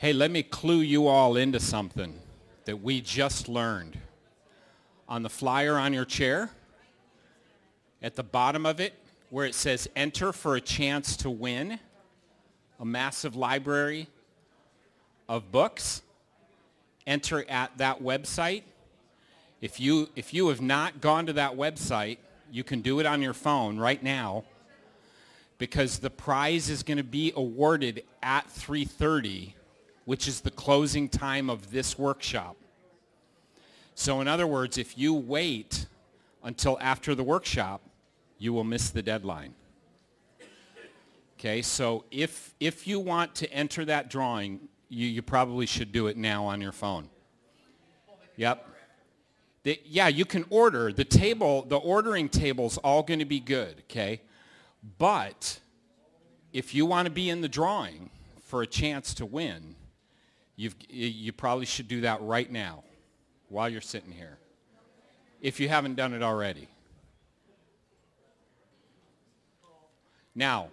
Hey, let me clue you all into something that we just learned. On the flyer on your chair, at the bottom of it, where it says enter for a chance to win a massive library of books, enter at that website. If you, if you have not gone to that website, you can do it on your phone right now because the prize is going to be awarded at 3.30, which is the closing time of this workshop. So in other words, if you wait until after the workshop, you will miss the deadline. Okay, so if, if you want to enter that drawing, you, you probably should do it now on your phone. Yep. The, yeah, you can order. The table, the ordering table's all going to be good, okay? But if you want to be in the drawing for a chance to win, you've, you probably should do that right now while you're sitting here, if you haven't done it already. Now,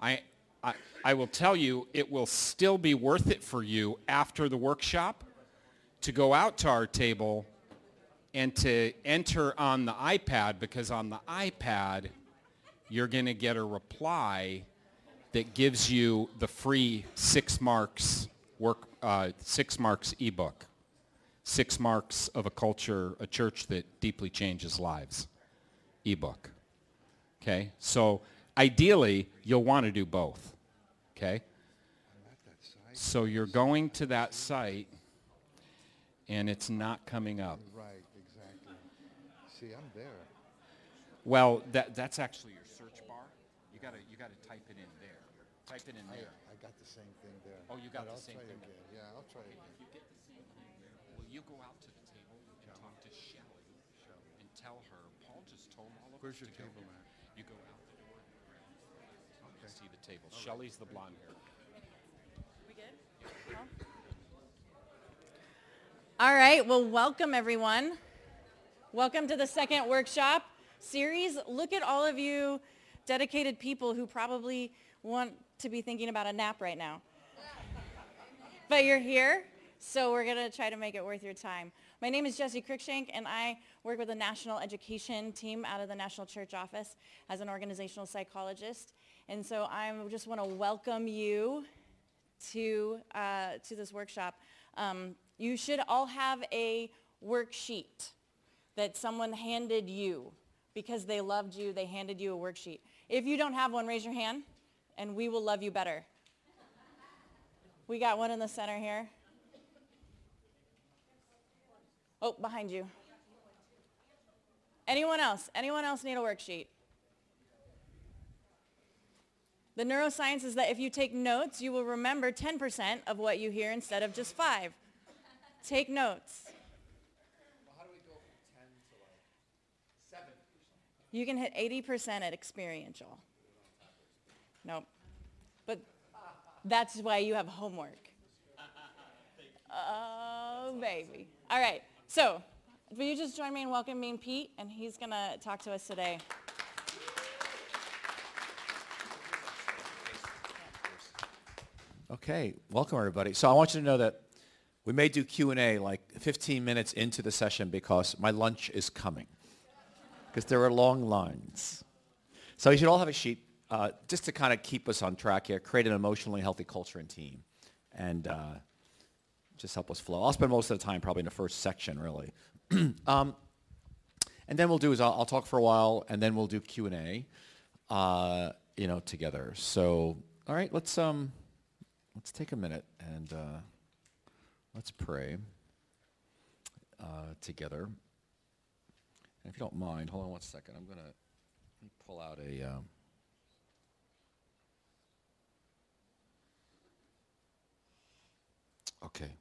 I, I, I will tell you, it will still be worth it for you after the workshop to go out to our table and to enter on the iPad because on the iPad, you're going to get a reply that gives you the free six marks work, uh, six marks ebook, six marks of a culture, a church that deeply changes lives ebook. Okay, so ideally you'll want to do both. Okay, so you're going to that site and it's not coming up. Right, exactly. See, I'm there. Well, that, that's actually your search bar. You gotta, you gotta type it in there. Type it in there. I got the same thing there. Oh, you got But the I'll same try thing. again. Yeah, I'll try again. If you get the same thing, will you go out to the table and talk to Shelly and tell her, Paul just told all of Where's us your to go table here." at? You go out the door and grab it. You see the table. Shelly's the blonde hair. Are we good? All right, well, welcome everyone. Welcome to the second workshop series. Look at all of you dedicated people who probably want to be thinking about a nap right now. But you're here, so we're going to try to make it worth your time. My name is Jesse Cruikshank, and I work with the National Education Team out of the National Church Office as an organizational psychologist. And so I just want to welcome you to, uh, to this workshop. Um, you should all have a worksheet that someone handed you because they loved you. They handed you a worksheet. If you don't have one, raise your hand, and we will love you better. We got one in the center here. Oh, behind you. Anyone else? Anyone else need a worksheet? The neuroscience is that if you take notes, you will remember 10% of what you hear instead of just 5. Take notes. You can hit 80% at experiential. Nope. But that's why you have homework. Oh, baby. All right. So, will you just join me in welcoming Pete? And he's going to talk to us today. Okay, welcome everybody. So I want you to know that we may do Q&A like 15 minutes into the session because my lunch is coming. Because there are long lines. So you should all have a sheet uh, just to kind of keep us on track here, create an emotionally healthy culture and team, and uh, just help us flow. I'll spend most of the time probably in the first section, really. um, and then we'll do is I'll, I'll, talk for a while, and then we'll do Q&A, uh, you know, together. So, all right, let's... Um, let's take a minute and uh, let's pray uh, together. And if you don't mind, hold on one second. I'm to pull out a. Um, okay.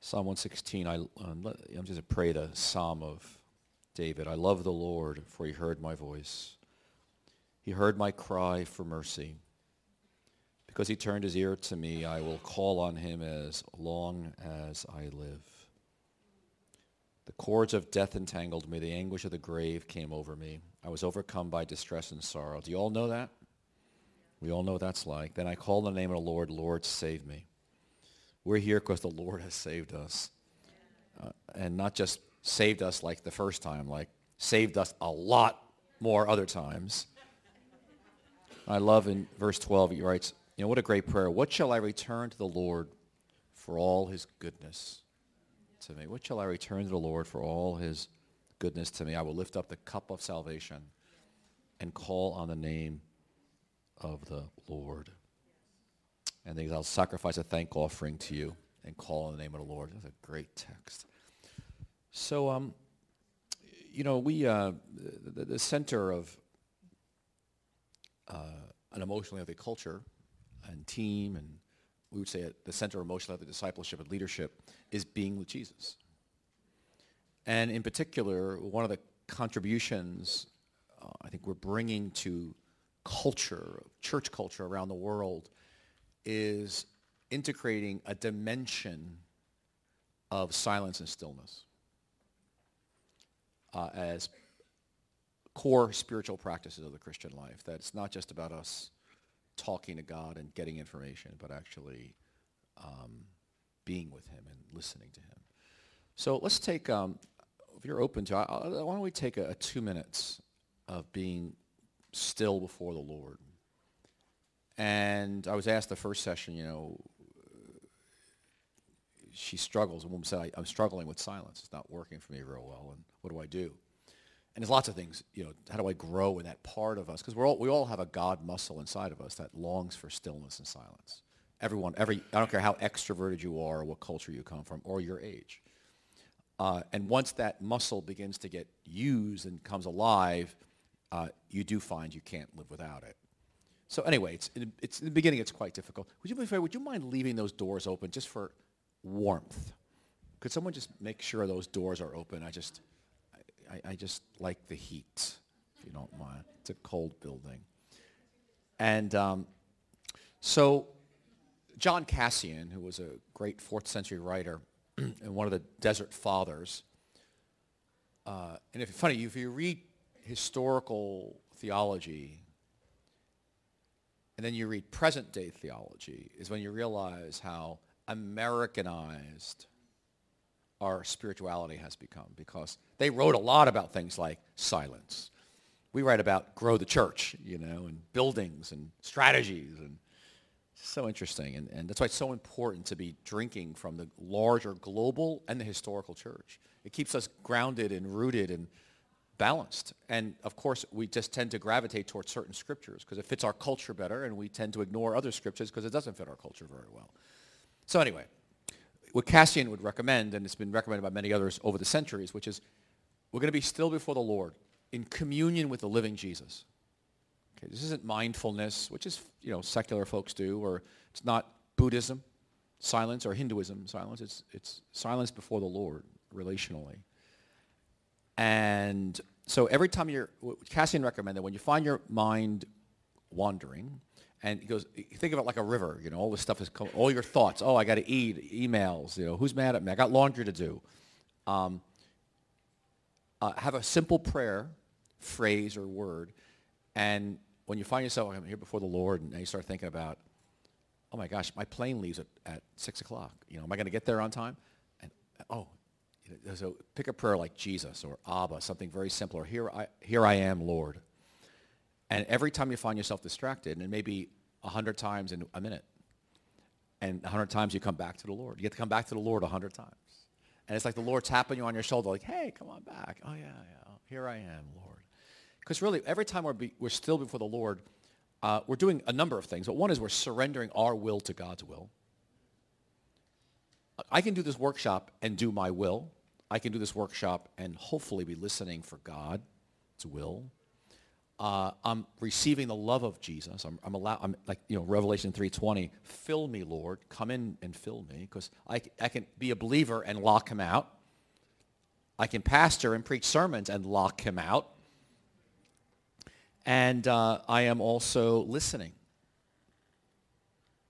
Psalm 116, I, uh, I'm just going to pray the Psalm of David, I love the Lord, for he heard my voice. He heard my cry for mercy. Because he turned his ear to me, I will call on him as long as I live. The cords of death entangled me. The anguish of the grave came over me. I was overcome by distress and sorrow. Do you all know that? We all know what that's like. Then I called the name of the Lord. Lord, save me. We're here because the Lord has saved us. Uh, and not just saved us like the first time, like saved us a lot more other times. I love in verse 12, he writes, you know, what a great prayer. What shall I return to the Lord for all his goodness to me? What shall I return to the Lord for all his goodness to me? I will lift up the cup of salvation and call on the name of the Lord. And then I'll sacrifice a thank offering to you and call on the name of the Lord. That's a great text. So, um, you know, we, uh, the, the center of uh, an emotionally healthy culture and team, and we would say at the center of emotionally healthy discipleship and leadership is being with Jesus. And in particular, one of the contributions uh, I think we're bringing to culture, church culture around the world, is integrating a dimension of silence and stillness uh, as core spiritual practices of the Christian life. That it's not just about us talking to God and getting information, but actually um, being with him and listening to him. So let's take, um, if you're open to, I, I, why don't we take a, a two minutes of being still before the Lord. And I was asked the first session, you know, she struggles. A woman said, I, am struggling with silence. It's not working for me real well. And what do I do? And there's lots of things, you know, how do I grow in that part of us? Because we're all, we all have a God muscle inside of us that longs for stillness and silence. Everyone, every, I don't care how extroverted you are or what culture you come from or your age. Uh, and once that muscle begins to get used and comes alive, uh, you do find you can't live without it. So anyway, it's in, it's in the beginning, it's quite difficult. Would you, be would you mind leaving those doors open just for warmth? Could someone just make sure those doors are open? I just, I, I just like the heat, if you don't mind. It's a cold building. And um, so John Cassian, who was a great fourth century writer and one of the desert fathers, uh, and if funny, if you read historical theology and then you read present day theology, is when you realize how Americanized our spirituality has become because they wrote a lot about things like silence. We write about grow the church, you know, and buildings and strategies and so interesting. And, and that's why it's so important to be drinking from the larger global and the historical church. It keeps us grounded and rooted and balanced. And of course, we just tend to gravitate towards certain scriptures because it fits our culture better and we tend to ignore other scriptures because it doesn't fit our culture very well. So anyway, what Cassian would recommend, and it's been recommended by many others over the centuries, which is we're going to be still before the Lord in communion with the living Jesus. Okay, this isn't mindfulness, which is, you know, secular folks do, or it's not Buddhism, silence, or Hinduism, silence. It's, it's silence before the Lord relationally. And so every time you're, Cassian recommended, when you find your mind wandering, and he goes, think of it like a river. You know, all this stuff is all your thoughts. Oh, I got to eat, emails. You know, who's mad at me? I got laundry to do. Um, uh, have a simple prayer, phrase or word, and when you find yourself, I'm here before the Lord, and you start thinking about, oh my gosh, my plane leaves at, at six o'clock. You know, am I going to get there on time? And oh, so pick a prayer like Jesus or Abba, something very simple, or here I, here I am, Lord. And every time you find yourself distracted, and maybe a hundred times in a minute, and a hundred times you come back to the Lord. You get to come back to the Lord a hundred times. And it's like the Lord tapping you on your shoulder, like, hey, come on back. Oh, yeah, yeah. Here I am, Lord. Because really, every time we're, be, we're still before the Lord, uh, we're doing a number of things. But one is we're surrendering our will to God's will. I can do this workshop and do my will. I can do this workshop and hopefully be listening for God's will uh, I'm receiving the love of Jesus. I'm, I'm allowed, I'm like, you know, Revelation 3.20, fill me, Lord. Come in and fill me because I, I can be a believer and lock him out. I can pastor and preach sermons and lock him out. And uh, I am also listening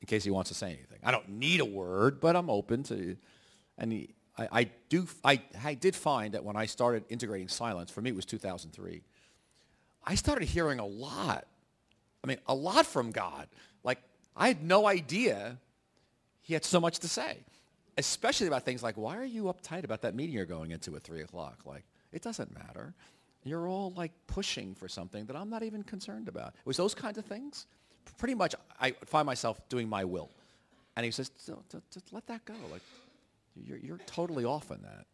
in case he wants to say anything. I don't need a word, but I'm open to, and he, I, I do, I, I did find that when I started integrating silence, for me it was 2003, I started hearing a lot. I mean, a lot from God. Like, I had no idea he had so much to say, especially about things like, why are you uptight about that meeting you're going into at 3 o'clock? Like, it doesn't matter. You're all like pushing for something that I'm not even concerned about. It was those kinds of things. Pretty much, I find myself doing my will. And he says, just let that go. Like, you're, you're totally off on that.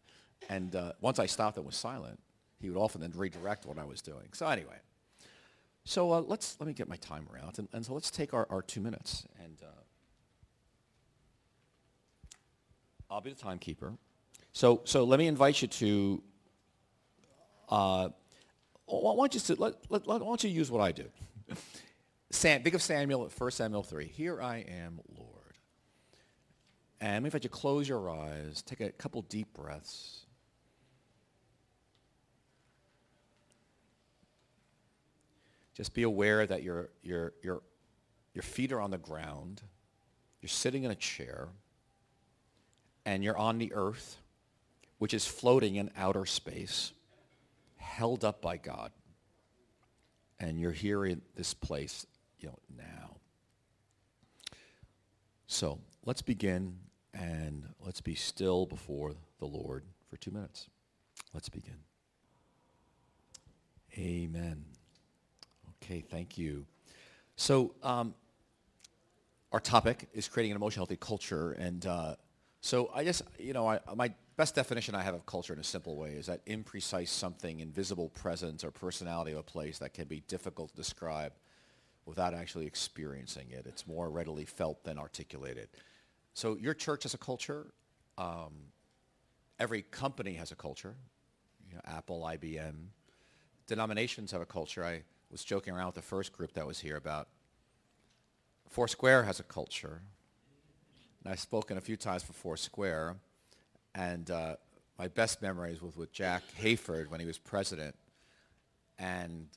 And uh, once I stopped and was silent, he would often then redirect what I was doing. So anyway, so uh, let's let me get my timer out, and, and so let's take our, our two minutes, and uh, I'll be the timekeeper. So so let me invite you to. Uh, why don't you let, let, why don't you use what I do? Sam, think of Samuel at 1 Samuel 3. Here I am, Lord. And if you close your eyes, take a couple deep breaths. Just be aware that your, your, your, your feet are on the ground. You're sitting in a chair. And you're on the earth, which is floating in outer space, held up by God. And you're here in this place, you know, now. So let's begin and let's be still before the Lord for two minutes. Let's begin. Amen. Okay, thank you. So, um, our topic is creating an emotionally healthy culture, and uh, so I guess you know I, my best definition I have of culture in a simple way is that imprecise something, invisible presence or personality of a place that can be difficult to describe without actually experiencing it. It's more readily felt than articulated. So your church has a culture. Um, every company has a culture. You know, Apple, IBM. Denominations have a culture. I was joking around with the first group that was here about Foursquare has a culture. And I've spoken a few times for Foursquare. And uh, my best memories was with Jack Hayford when he was president. And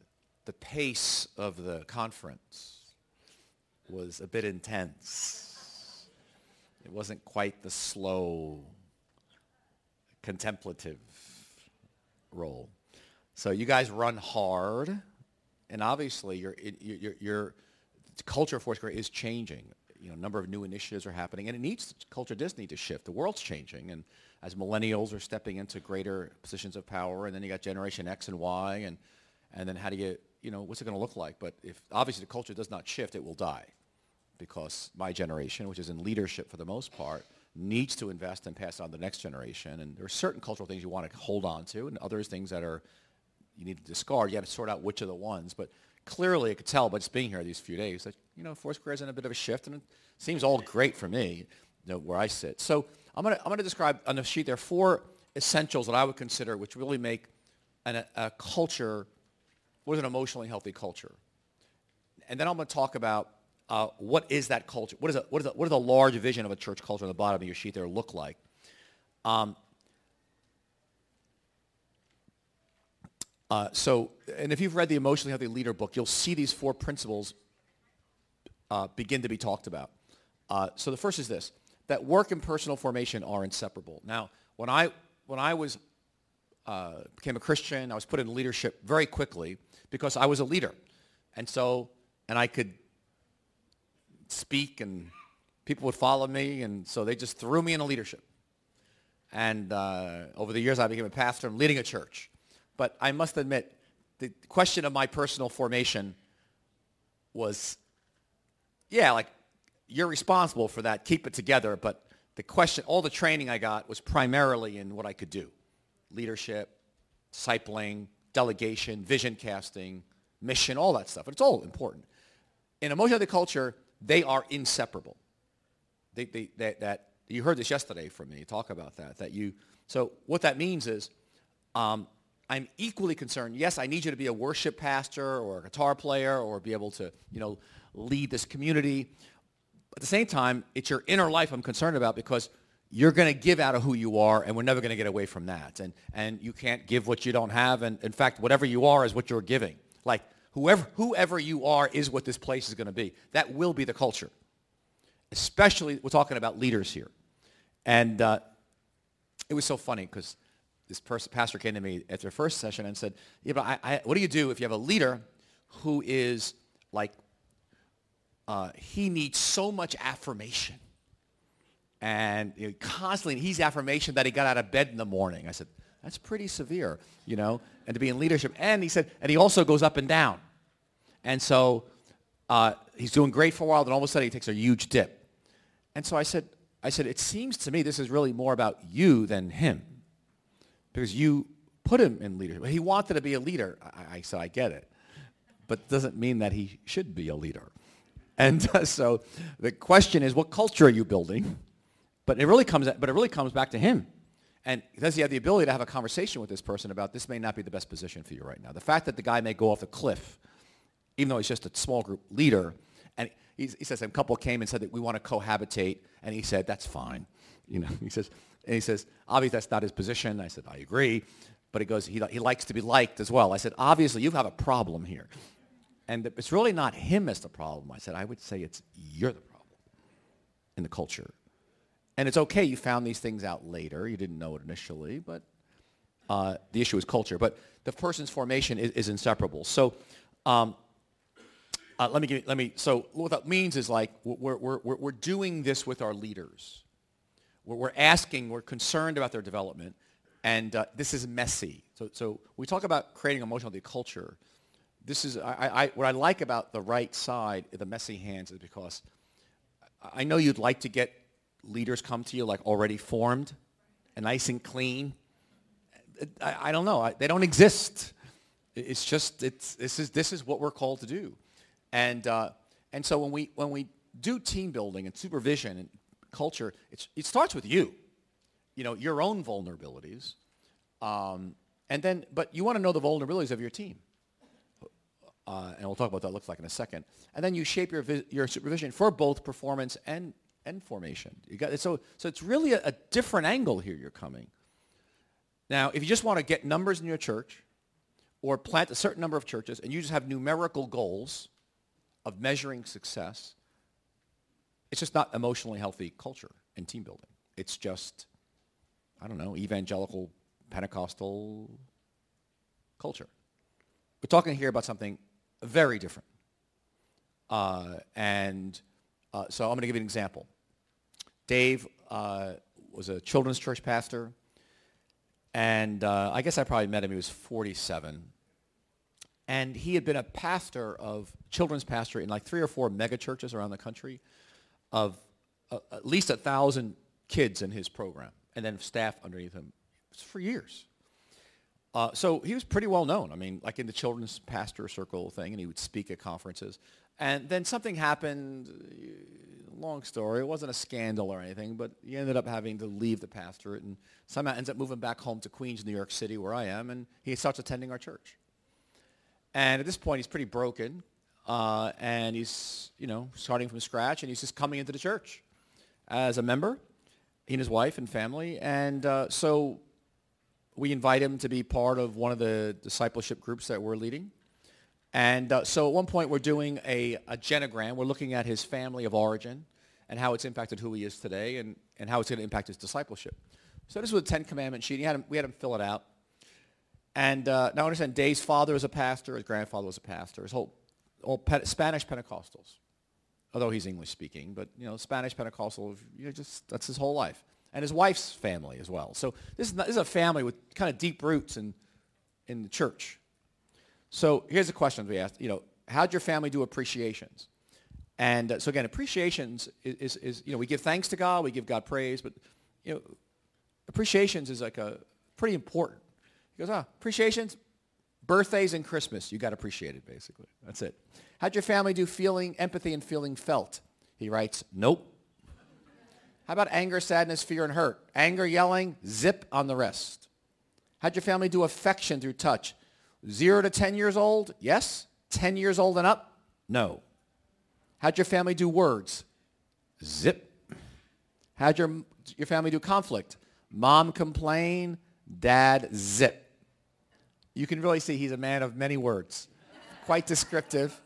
the pace of the conference was a bit intense it wasn't quite the slow, contemplative role. So you guys run hard, and obviously your, your, your culture of Foursquare is changing. You know, a number of new initiatives are happening, and it needs culture does need to shift. The world's changing, and as millennials are stepping into greater positions of power, and then you got Generation X and Y, and and then how do you, you know, what's it going to look like? But if obviously the culture does not shift, it will die because my generation, which is in leadership for the most part, needs to invest and pass on to the next generation. And there are certain cultural things you want to hold on to, and others things that are you need to discard. You have to sort out which are the ones. But clearly, I could tell by just being here these few days that you know Foursquare is in a bit of a shift, and it seems all great for me, you know, where I sit. So I'm going to I'm to describe on the sheet there are four essentials that I would consider which really make an, a, a culture what is an emotionally healthy culture. And then I'm going to talk about uh, what is that culture? What, is a, what, is a, what a large vision of a church culture on the bottom of your sheet there look like? Um, uh, so, and if you've read the Emotionally Healthy Leader book, you'll see these four principles uh, begin to be talked about. Uh, so the first is this, that work and personal formation are inseparable. Now, when I, when I was, uh, became a Christian, I was put in leadership very quickly because I was a leader. And so, and I could speak and people would follow me. And so they just threw me into leadership. And uh, over the years, I became a pastor and leading a church. But I must admit, the question of my personal formation was, yeah, like, you're responsible for that. Keep it together. But the question, all the training I got was primarily in what I could do. Leadership, discipling, delegation, vision casting, mission, all that stuff. It's all important. In emotional culture, they are inseparable. They, they, that, that, you heard this yesterday from me, talk about that, that you, so what that means is um, I'm equally concerned. Yes, I need you to be a worship pastor or a guitar player or be able to, you know, lead this community. At the same time, it's your inner life I'm concerned about because you're going to give out of who you are, and we're never going to get away from that. And, and you can't give what you don't have. And in fact, whatever you are is what you're giving. Like Whoever, whoever you are is what this place is going to be. That will be the culture. Especially, we're talking about leaders here. And uh, it was so funny because this person, pastor came to me at their first session and said, yeah, but I, I, what do you do if you have a leader who is like, uh, he needs so much affirmation. And you know, constantly, he's affirmation that he got out of bed in the morning. I said, that's pretty severe, you know, and to be in leadership. And he said, and he also goes up and down. And so uh, he's doing great for a while, then all of a sudden he takes a huge dip. And so I said, I said, it seems to me this is really more about you than him. Because you put him in leadership. He wanted to be a leader. I, I said, I get it. But doesn't mean that he should be a leader. And uh, so the question is, what culture are you building? But it really comes, but it really comes back to him. And does he have the ability to have a conversation with this person about this may not be the best position for you right now? The fact that the guy may go off a cliff, even though he's just a small group leader, and he, he says a couple came and said that we want to cohabitate, and he said that's fine. You know, he says, and he says obviously that's not his position. I said I agree, but he goes he, he likes to be liked as well. I said obviously you have a problem here, and it's really not him as the problem. I said I would say it's you're the problem in the culture and it's okay you found these things out later. You didn't know it initially, but uh, the issue is culture. But the person's formation is, is inseparable. So um, uh, let me give, you, let me. So what that means is like we're we're we're, we're doing this with our leaders. We're, asking. We're concerned about their development, and uh, this is messy. So so we talk about creating emotional culture. This is I, I, what I like about the right side, the messy hands, is because I know you'd like to get leaders come to you like already formed and nice and clean. I, I don't know. I, they don't exist. It's just it's this is this is what we're called to do, and uh, and so when we when we do team building and supervision and culture, it starts with you, you know, your own vulnerabilities, um, and then but you want to know the vulnerabilities of your team. Uh, and we'll talk about what that looks like in a second. And then you shape your, your supervision for both performance and and formation. You got, so, so it's really a, a different angle here you're coming. Now, if you just want to get numbers in your church or plant a certain number of churches and you just have numerical goals of measuring success, it's just not emotionally healthy culture and team building. It's just, I don't know, evangelical Pentecostal culture. We're talking here about something very different. Uh, and uh, so I'm going to give you an example. Dave uh, was a children's church pastor, and uh, I guess I probably met him. He was 47, and he had been a pastor of children's pastor in like three or four mega churches around the country, of uh, at least a thousand kids in his program, and then staff underneath him for years. Uh, so he was pretty well known. I mean, like in the children's pastor circle thing, and he would speak at conferences. And then something happened, long story. It wasn't a scandal or anything, but he ended up having to leave the pastorate and somehow ends up moving back home to Queens, New York City, where I am, and he starts attending our church. And at this point, he's pretty broken, uh, and he's, you know, starting from scratch, and he's just coming into the church as a member, he and his wife and family. And uh, so we invite him to be part of one of the discipleship groups that we're leading. And uh, so at one point we're doing a, a genogram. We're looking at his family of origin and how it's impacted who he is today and, and how it's going to impact his discipleship. So this was a Ten Commandment sheet. He had him, we had him fill it out. And uh, now understand, Dave's father was a pastor. His grandfather was a pastor. His whole, all Pe- Spanish Pentecostals, although he's English speaking. But, you know, Spanish Pentecostal, you know, just, that's his whole life. And his wife's family as well. So this is, not, this is a family with kind of deep roots in, in the church. So here's the questions we asked. You know, how'd your family do appreciations? And uh, so again, appreciations is, is, is, you know, we give thanks to God, we give God praise, but, you know, appreciations is like a pretty important. He goes, ah, appreciations, birthdays and Christmas, you got appreciated basically. That's it. How'd your family do feeling empathy and feeling felt? He writes, nope. How about anger, sadness, fear, and hurt? Anger, yelling, zip on the rest. How'd your family do affection through touch? Zero to 10 years old? Yes. 10 years old and up? No. How'd your family do words? Zip. How'd your, your family do conflict? Mom complain, dad zip. You can really see he's a man of many words. Quite descriptive.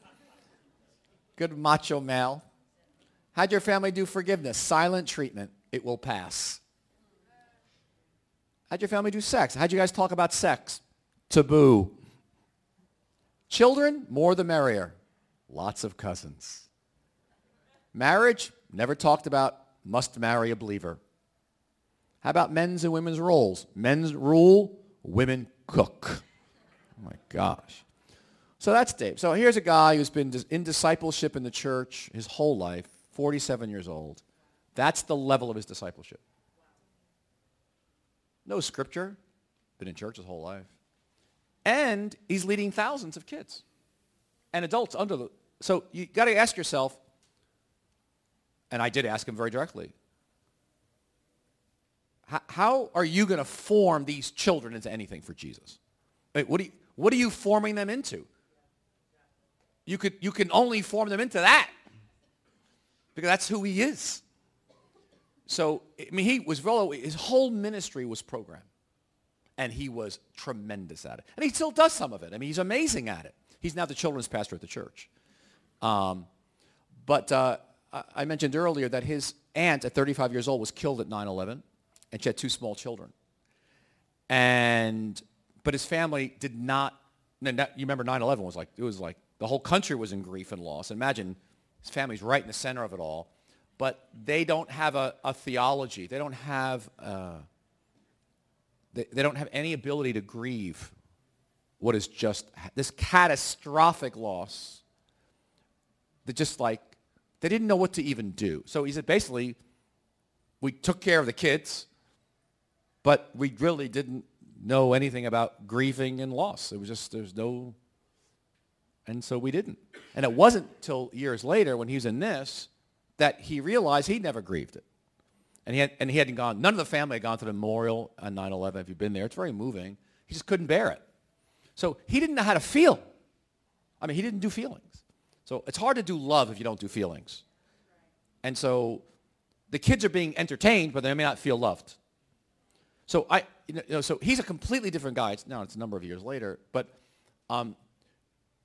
Good macho male. How'd your family do forgiveness? Silent treatment. It will pass. How'd your family do sex? How'd you guys talk about sex? Taboo. Children, more the merrier. Lots of cousins. Marriage, never talked about, must marry a believer. How about men's and women's roles? Men's rule, women cook. My gosh. So that's Dave. So here's a guy who's been in discipleship in the church his whole life, 47 years old. That's the level of his discipleship. No scripture, been in church his whole life. And he's leading thousands of kids and adults under the. So you got to ask yourself, and I did ask him very directly, how, how are you going to form these children into anything for Jesus? Wait, what, are you, what are you forming them into? You, could, you can only form them into that because that's who he is. So, I mean, he was, his whole ministry was programmed. And he was tremendous at it. And he still does some of it. I mean, he's amazing at it. He's now the children's pastor at the church. Um, but uh, I mentioned earlier that his aunt at 35 years old was killed at 9-11, and she had two small children. And, but his family did not, you remember 9-11 was like, it was like, the whole country was in grief and loss. Imagine his family's right in the center of it all but they don't have a, a theology. They don't have, uh, they, they don't have any ability to grieve what is just this catastrophic loss that just like, they didn't know what to even do. So he said, basically, we took care of the kids, but we really didn't know anything about grieving and loss. It was just, there's no, and so we didn't. And it wasn't till years later when he was in this that he realized he'd never grieved it. And he, had, and he hadn't gone, none of the family had gone to the memorial on 9-11. If you've been there, it's very moving. He just couldn't bear it. So he didn't know how to feel. I mean, he didn't do feelings. So it's hard to do love if you don't do feelings. And so the kids are being entertained, but they may not feel loved. So I, you know, so he's a completely different guy. Now it's a number of years later, but um,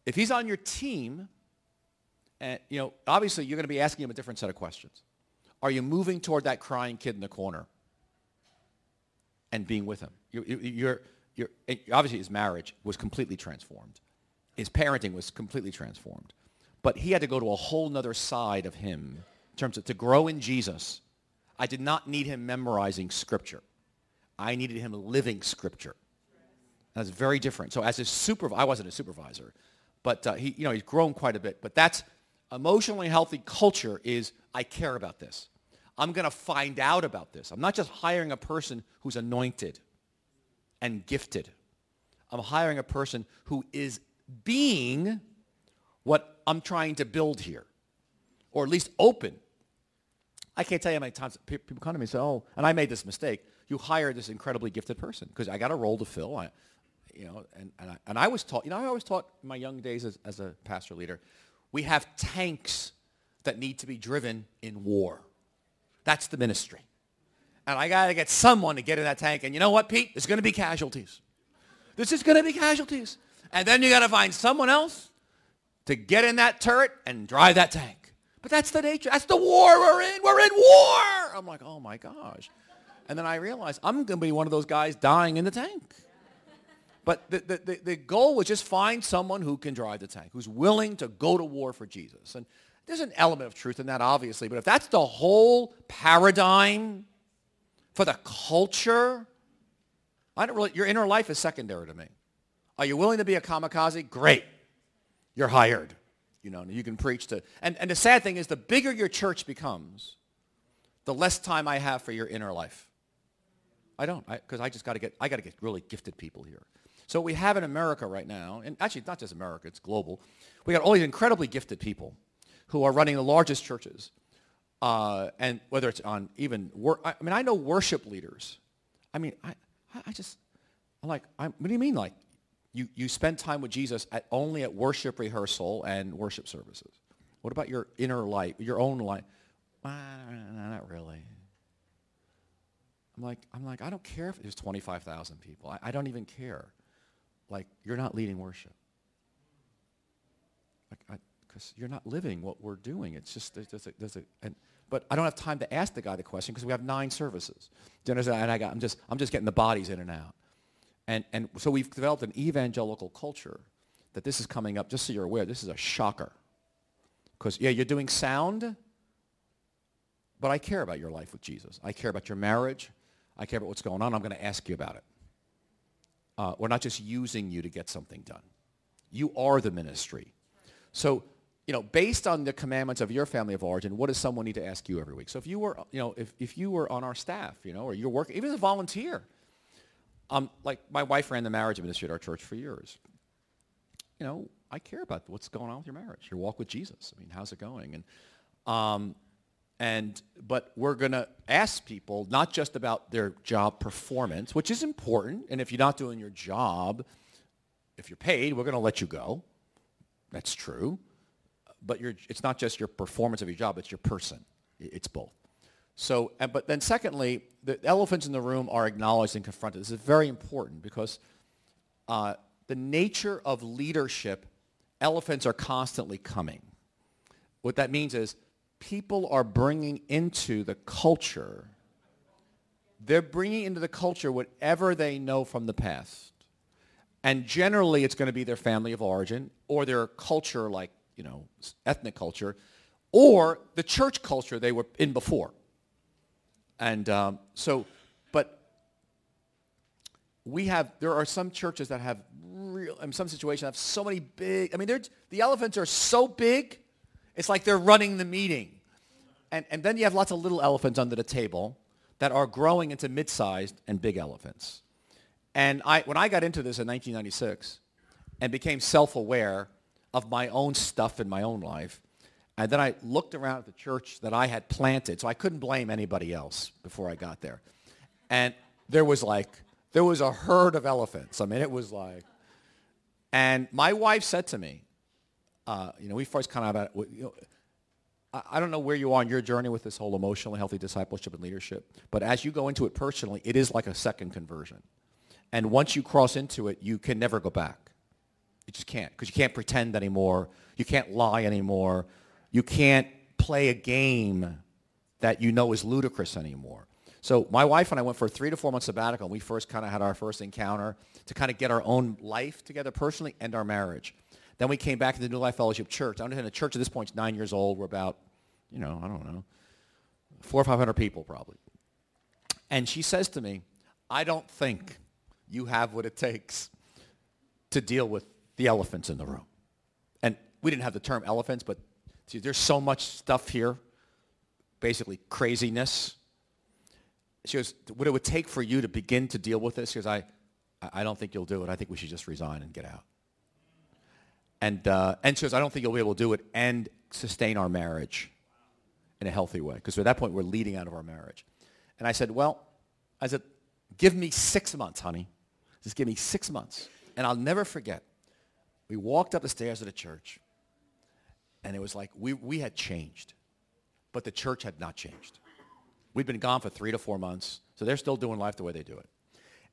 if he's on your team, and, you know, obviously you're going to be asking him a different set of questions. Are you moving toward that crying kid in the corner and being with him? You, you're, you're, obviously his marriage was completely transformed. His parenting was completely transformed. But he had to go to a whole nother side of him in terms of to grow in Jesus. I did not need him memorizing scripture. I needed him living scripture. That's very different. So as a supervisor, I wasn't a supervisor, but uh, he, you know, he's grown quite a bit. But that's emotionally healthy culture is I care about this. I'm going to find out about this. I'm not just hiring a person who's anointed and gifted. I'm hiring a person who is being what I'm trying to build here, or at least open. I can't tell you how many times people come to me and say, oh, and I made this mistake. You hire this incredibly gifted person because I got a role to fill. I, you know, and, and, I, and I was taught, you know, I was taught in my young days as, as a pastor leader, we have tanks that need to be driven in war. That's the ministry. And I got to get someone to get in that tank. And you know what, Pete? There's going to be casualties. This is going to be casualties. And then you got to find someone else to get in that turret and drive that tank. But that's the nature. That's the war we're in. We're in war. I'm like, oh my gosh. And then I realized I'm going to be one of those guys dying in the tank. But the, the, the goal was just find someone who can drive the tank, who's willing to go to war for Jesus. And there's an element of truth in that, obviously. But if that's the whole paradigm for the culture, I don't really, your inner life is secondary to me. Are you willing to be a kamikaze? Great. You're hired. You know, you can preach to. And, and the sad thing is the bigger your church becomes, the less time I have for your inner life. I don't, because I, I, just got to get, I got to get really gifted people here. So we have in America right now, and actually not just America, it's global. We got all these incredibly gifted people who are running the largest churches. Uh, and whether it's on even, wor- I mean, I know worship leaders. I mean, I, I just, I'm like, I'm, what do you mean like you, you spend time with Jesus at, only at worship rehearsal and worship services? What about your inner life, your own life? Uh, not really. I'm like, I'm like, I don't care if there's 25,000 people. I, I don't even care like you're not leading worship. Like, because you're not living what we're doing. It's just, there's, there's a, there's a and, but I don't have time to ask the guy the question because we have nine services. Do you understand? And I got, I'm, just, I'm just getting the bodies in and out. And, and so we've developed an evangelical culture that this is coming up, just so you're aware, this is a shocker. Because, yeah, you're doing sound, but I care about your life with Jesus. I care about your marriage. I care about what's going on. I'm going to ask you about it. Uh, we're not just using you to get something done. You are the ministry. So, you know, based on the commandments of your family of origin, what does someone need to ask you every week? So if you were, you know, if, if you were on our staff, you know, or you're working, even as a volunteer, um, like my wife ran the marriage ministry at our church for years. You know, I care about what's going on with your marriage, your walk with Jesus. I mean, how's it going? And, um, and but we're going to ask people not just about their job performance, which is important. And if you're not doing your job, if you're paid, we're going to let you go. That's true. But it's not just your performance of your job, it's your person. It's both. So, but then secondly, the elephants in the room are acknowledged and confronted. This is very important because uh, the nature of leadership, elephants are constantly coming. What that means is people are bringing into the culture, they're bringing into the culture whatever they know from the past. And generally, it's going to be their family of origin or their culture, like, you know, ethnic culture, or the church culture they were in before. And um, so, but we have, there are some churches that have real, in some situations have so many big, I mean, the elephants are so big, it's like they're running the meeting. And, and then you have lots of little elephants under the table that are growing into mid-sized and big elephants. And I, when I got into this in 1996 and became self-aware of my own stuff in my own life, and then I looked around at the church that I had planted, so I couldn't blame anybody else before I got there. And there was like, there was a herd of elephants. I mean, it was like, and my wife said to me, uh, you know, we first kind of you know, I, I don't know where you are on your journey with this whole emotionally healthy discipleship and leadership, but as you go into it personally, it is like a second conversion. And once you cross into it, you can never go back. You just can't, because you can't pretend anymore. You can't lie anymore. You can't play a game that you know is ludicrous anymore. So my wife and I went for a three to four month sabbatical. And we first kind of had our first encounter to kind of get our own life together personally and our marriage. Then we came back to the New Life Fellowship Church. I understand the church at this point is nine years old. We're about, you know, I don't know, four or 500 people probably. And she says to me, I don't think you have what it takes to deal with the elephants in the room. And we didn't have the term elephants, but See, there's so much stuff here, basically craziness. She goes, what it would take for you to begin to deal with this, she goes, I, I don't think you'll do it. I think we should just resign and get out. And, uh, and she goes, I don't think you'll be able to do it and sustain our marriage in a healthy way. Because at that point, we're leading out of our marriage. And I said, well, I said, give me six months, honey. Just give me six months. And I'll never forget. We walked up the stairs of the church. And it was like we, we had changed, but the church had not changed. We'd been gone for three to four months, so they're still doing life the way they do it.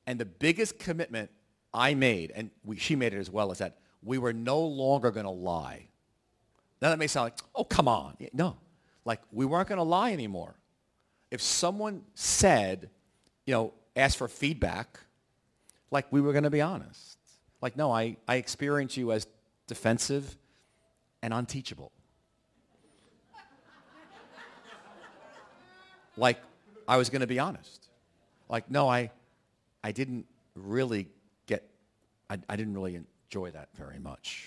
And the biggest commitment I made, and we, she made it as well, is that we were no longer going to lie. Now that may sound like, oh, come on. No. Like, we weren't going to lie anymore. If someone said, you know, asked for feedback, like, we were going to be honest. Like, no, I, I experience you as defensive and unteachable. like, I was going to be honest. Like, no, I, I didn't really get, I, I didn't really enjoy that very much.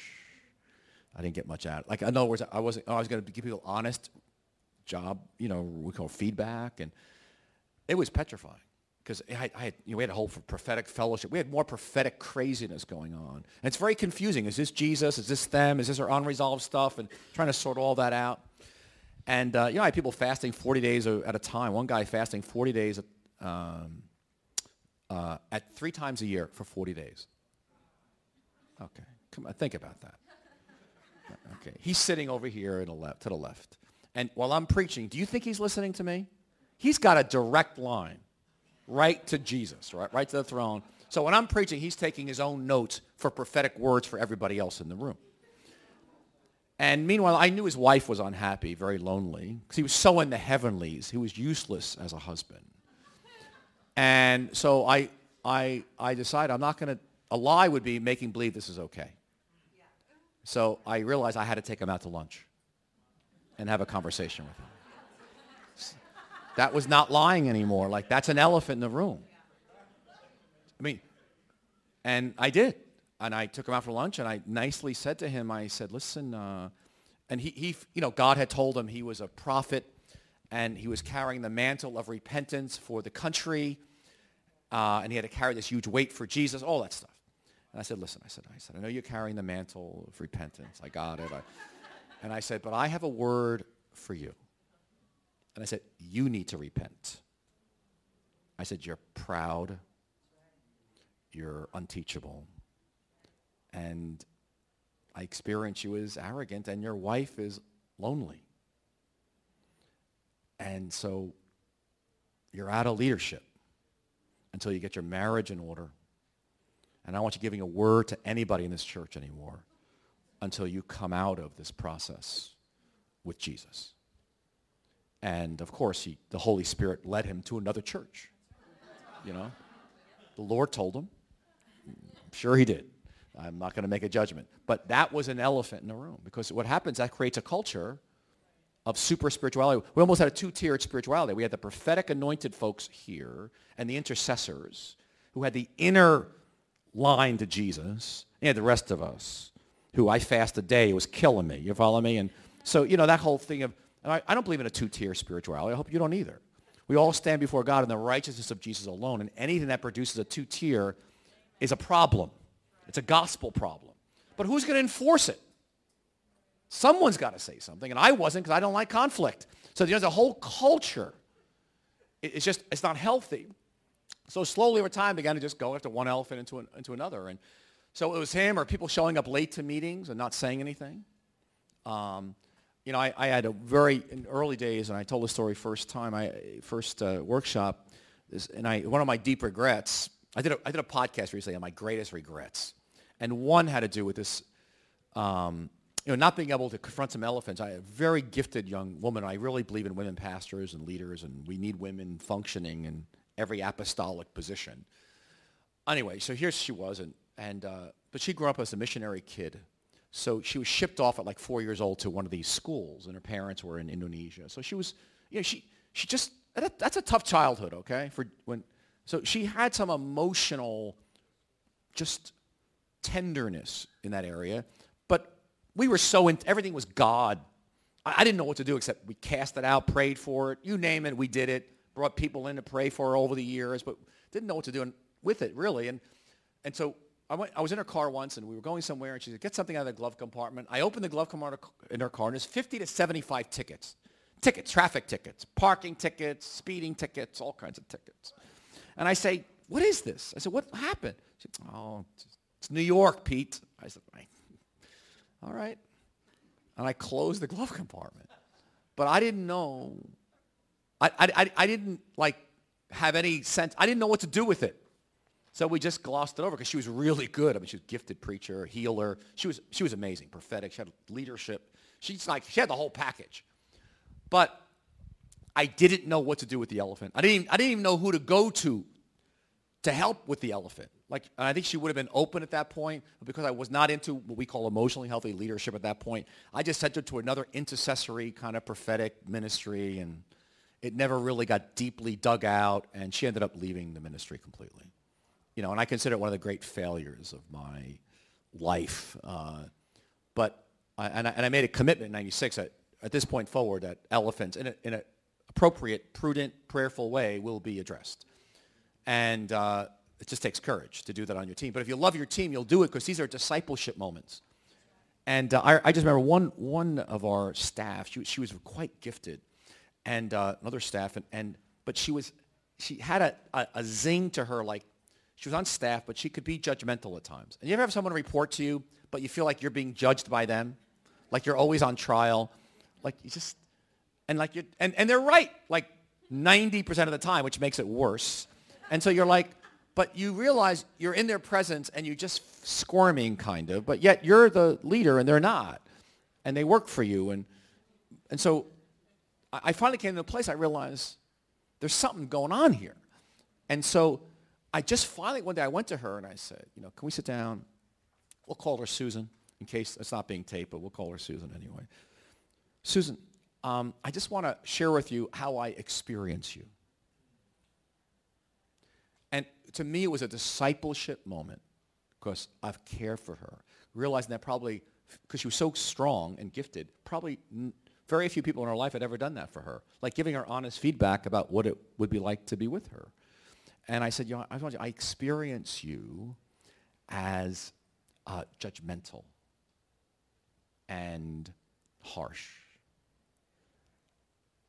I didn't get much out. Like, in other words, I wasn't, I was going to give people honest job, you know, we call feedback, and it was petrifying because I, I had, you know, we had a whole prophetic fellowship. We had more prophetic craziness going on. And it's very confusing. Is this Jesus? Is this them? Is this our unresolved stuff? And trying to sort all that out. And, uh, you know, I had people fasting 40 days at a time. One guy fasting 40 days um, uh, at three times a year for 40 days. Okay, come on, think about that. Okay, he's sitting over here left, to the left. And while I'm preaching, do you think he's listening to me? He's got a direct line right to Jesus, right, right to the throne. So when I'm preaching, he's taking his own notes for prophetic words for everybody else in the room. And meanwhile, I knew his wife was unhappy, very lonely, because he was so in the heavenlies. He was useless as a husband. And so I, I, I decided I'm not going to, a lie would be making believe this is okay. So I realized I had to take him out to lunch and have a conversation with him. That was not lying anymore. Like, that's an elephant in the room. I mean, and I did. And I took him out for lunch, and I nicely said to him, I said, listen, uh, and he, he, you know, God had told him he was a prophet, and he was carrying the mantle of repentance for the country, uh, and he had to carry this huge weight for Jesus, all that stuff. And I said, listen, I said, I said, I know you're carrying the mantle of repentance. I got it. I, and I said, but I have a word for you. And I said, you need to repent. I said, you're proud. You're unteachable. And I experience you as arrogant and your wife is lonely. And so you're out of leadership until you get your marriage in order. And I want you giving a word to anybody in this church anymore until you come out of this process with Jesus. And of course, he, the Holy Spirit led him to another church. You know, the Lord told him. I'm sure he did. I'm not going to make a judgment. But that was an elephant in the room because what happens, that creates a culture of super spirituality. We almost had a two-tiered spirituality. We had the prophetic anointed folks here and the intercessors who had the inner line to Jesus and the rest of us who I fast a day. It was killing me. You follow me? And so, you know, that whole thing of, I, I don't believe in a two-tier spirituality. I hope you don't either. We all stand before God in the righteousness of Jesus alone, and anything that produces a two-tier is a problem. It's a gospel problem. But who's going to enforce it? Someone's got to say something, and I wasn't because I don't like conflict. So there's a whole culture. It's just, it's not healthy. So slowly over time, began to just go after one elephant into, an, into another. And so it was him or people showing up late to meetings and not saying anything. Um, you know, I, I, had a very, in early days, and I told the story first time, I first uh, workshop, this, and I, one of my deep regrets, I did, a, I did a podcast recently on my greatest regrets. And one had to do with this, um, you know, not being able to confront some elephants. I a very gifted young woman. I really believe in women pastors and leaders, and we need women functioning in every apostolic position. Anyway, so here she was, and, and uh, but she grew up as a missionary kid. So she was shipped off at like four years old to one of these schools, and her parents were in Indonesia. So she was, you know, she, she just, that, that's a tough childhood, okay? For when, so she had some emotional, just tenderness in that area. But we were so, in, everything was God. I, I didn't know what to do except we cast it out, prayed for it. You name it, we did it. Brought people in to pray for over the years, but didn't know what to do with it, really. And, and so I, went, I was in her car once, and we were going somewhere, and she said, get something out of the glove compartment. I opened the glove compartment in her car, and there's 50 to 75 tickets. Tickets, traffic tickets, parking tickets, speeding tickets, all kinds of tickets. And I say, what is this? I said, what happened? She said, oh, it's New York, Pete. I said, all right. And I closed the glove compartment. But I didn't know. I, I, I didn't like have any sense. I didn't know what to do with it. So we just glossed it over because she was really good. I mean, she was a gifted preacher, healer. She was, she was amazing, prophetic. She had leadership. She's like, she had the whole package. But I didn't know what to do with the elephant. I didn't, even, I didn't even know who to go to to help with the elephant. Like, I think she would have been open at that point, because I was not into what we call emotionally healthy leadership at that point, I just sent her to another intercessory kind of prophetic ministry, and it never really got deeply dug out, and she ended up leaving the ministry completely. You know, and I consider it one of the great failures of my life. Uh, but, I, and, I, and I made a commitment in 96 at, at this point forward that elephants, in an appropriate, prudent, prayerful way, will be addressed. And uh, it just takes courage to do that on your team. But if you love your team, you'll do it because these are discipleship moments. And uh, I, I, just remember one, one of our staff, she, she was quite gifted, and uh, another staff, and, and, but she, was, she had a, a, a zing to her, like she was on staff, but she could be judgmental at times. And you ever have someone report to you, but you feel like you're being judged by them? Like you're always on trial? Like you just, and like you and, and they're right, like 90% of the time, which makes it worse. And so you're like, but you realize you're in their presence and you're just squirming kind of, but yet you're the leader and they're not. and they work for you. And, and so I, finally came to a place I realized there's something going on here. And so I just finally, one day I went to her and I said, you know, can we sit down? We'll call her Susan in case it's not being taped, but we'll call her Susan anyway. Susan, um, I just want to share with you how I experience you. And to me, it was a discipleship moment because I've cared for her. Realizing that probably, because she was so strong and gifted, probably very few people in her life had ever done that for her. Like giving her honest feedback about what it would be like to be with her. And I said, you know, I, I experience you as uh, judgmental and harsh.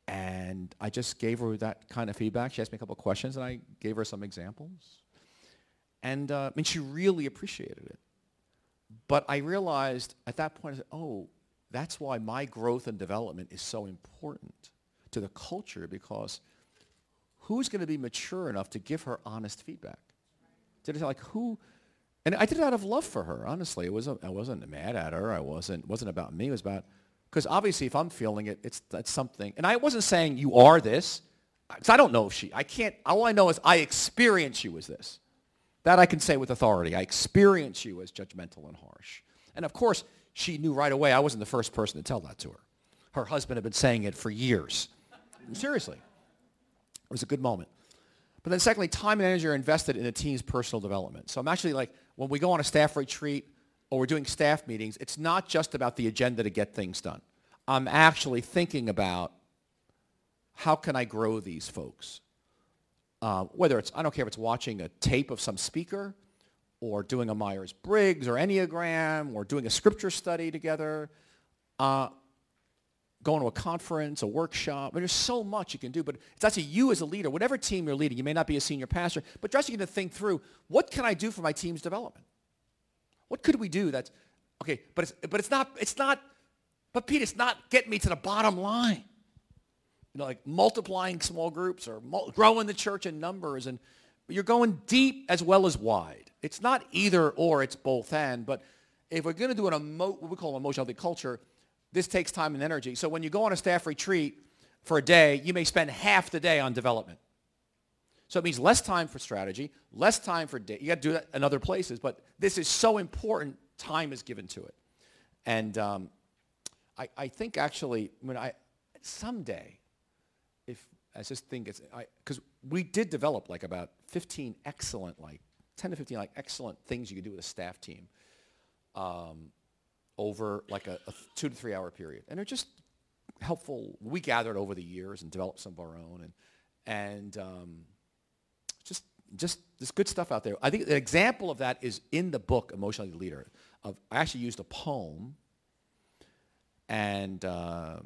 And I just gave her that kind of feedback. She asked me a couple questions, and I gave her some examples. And uh, I mean, she really appreciated it. But I realized at that point, I said, oh, that's why my growth and development is so important to the culture because who's going to be mature enough to give her honest feedback? Did it like who? And I did it out of love for her. Honestly, it was I wasn't mad at her. I wasn't wasn't about me. It was about because obviously if I'm feeling it, it's that's something. And I wasn't saying you are this because I don't know if she. I can't. All I know is I experience you as this. That I can say with authority. I experience you as judgmental and harsh. And of course, she knew right away I wasn't the first person to tell that to her. Her husband had been saying it for years. Seriously. It was a good moment. But then secondly, time and energy are invested in a team's personal development. So I'm actually like, when we go on a staff retreat or we're doing staff meetings, it's not just about the agenda to get things done. I'm actually thinking about how can I grow these folks? Uh, whether it's, I don't care if it's watching a tape of some speaker or doing a Myers-Briggs or Enneagram or doing a scripture study together. Uh, going to a conference, a workshop. I mean, there's so much you can do, but it's actually you as a leader, whatever team you're leading, you may not be a senior pastor, but just you to think through, what can I do for my team's development? What could we do that's, okay, but it's, but it's not, it's not, but Pete, it's not getting me to the bottom line. You know, like multiplying small groups or mul- growing the church in numbers and you're going deep as well as wide. It's not either or, it's both and, but if we're going to do an emo- what we call an emotional culture, this takes time and energy. So when you go on a staff retreat for a day, you may spend half the day on development. So it means less time for strategy, less time for day. You got to do that in other places, but this is so important. Time is given to it, and um, I, I, think actually, when I someday, if as this thing gets, because we did develop like about 15 excellent, like 10 to 15 like excellent things you could do with a staff team. Um, over like a, a two to three hour period. And they're just helpful. We gathered over the years and developed some of our own. And, and um, just, just this good stuff out there. I think an example of that is in the book, Emotionally the Leader. Of, I actually used a poem and uh,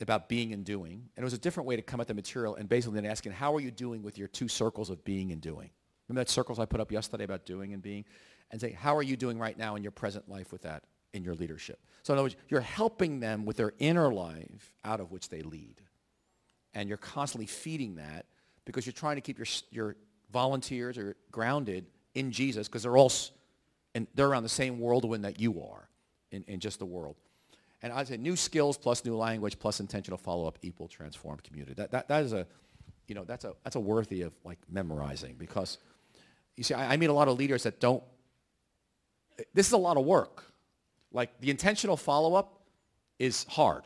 about being and doing. And it was a different way to come at the material and basically then asking, how are you doing with your two circles of being and doing? Remember that circles I put up yesterday about doing and being? And say, how are you doing right now in your present life with that? in your leadership. So in other words, you're helping them with their inner life out of which they lead. And you're constantly feeding that because you're trying to keep your, your volunteers are grounded in Jesus because they're all, and they're around the same whirlwind that you are in, in just the world. And I'd say new skills plus new language plus intentional follow-up equal transformed community. That, that, that is a, you know, that's a, that's a worthy of like memorizing because you see, I, I meet a lot of leaders that don't, this is a lot of work. Like the intentional follow-up is hard.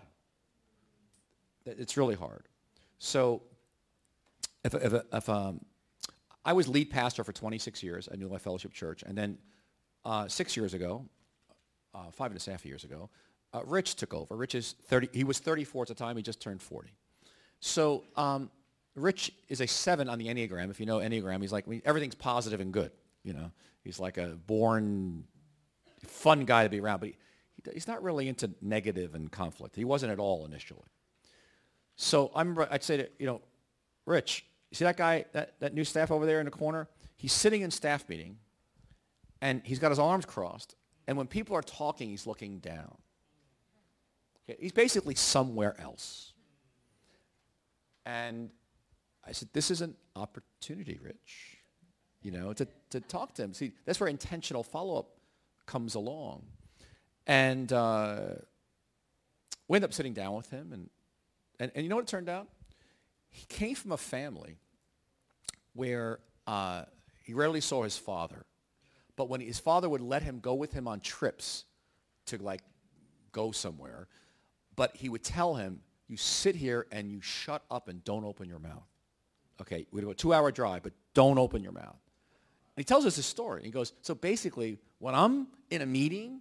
It's really hard. So if, if, if um, I was lead pastor for 26 years at New Life Fellowship Church, and then uh, six years ago, uh, five and a half years ago, uh, Rich took over. Rich is 30. He was 34 at the time. He just turned 40. So um, Rich is a seven on the Enneagram. If you know Enneagram, he's like everything's positive and good. You know, he's like a born fun guy to be around, but he, he's not really into negative and conflict. He wasn't at all initially. So I remember I'd say to, you know, Rich, you see that guy, that, that new staff over there in the corner? He's sitting in staff meeting, and he's got his arms crossed, and when people are talking, he's looking down. Okay, he's basically somewhere else. And I said, this is an opportunity, Rich, you know, to, to talk to him. See, that's where intentional follow-up comes along. And uh, we ended up sitting down with him, and, and, and you know what it turned out? He came from a family where uh, he rarely saw his father. But when his father would let him go with him on trips to like go somewhere, but he would tell him, you sit here and you shut up and don't open your mouth. Okay, we do a two-hour drive, but don't open your mouth. And he tells us his story. He goes, so basically, when I'm in a meeting,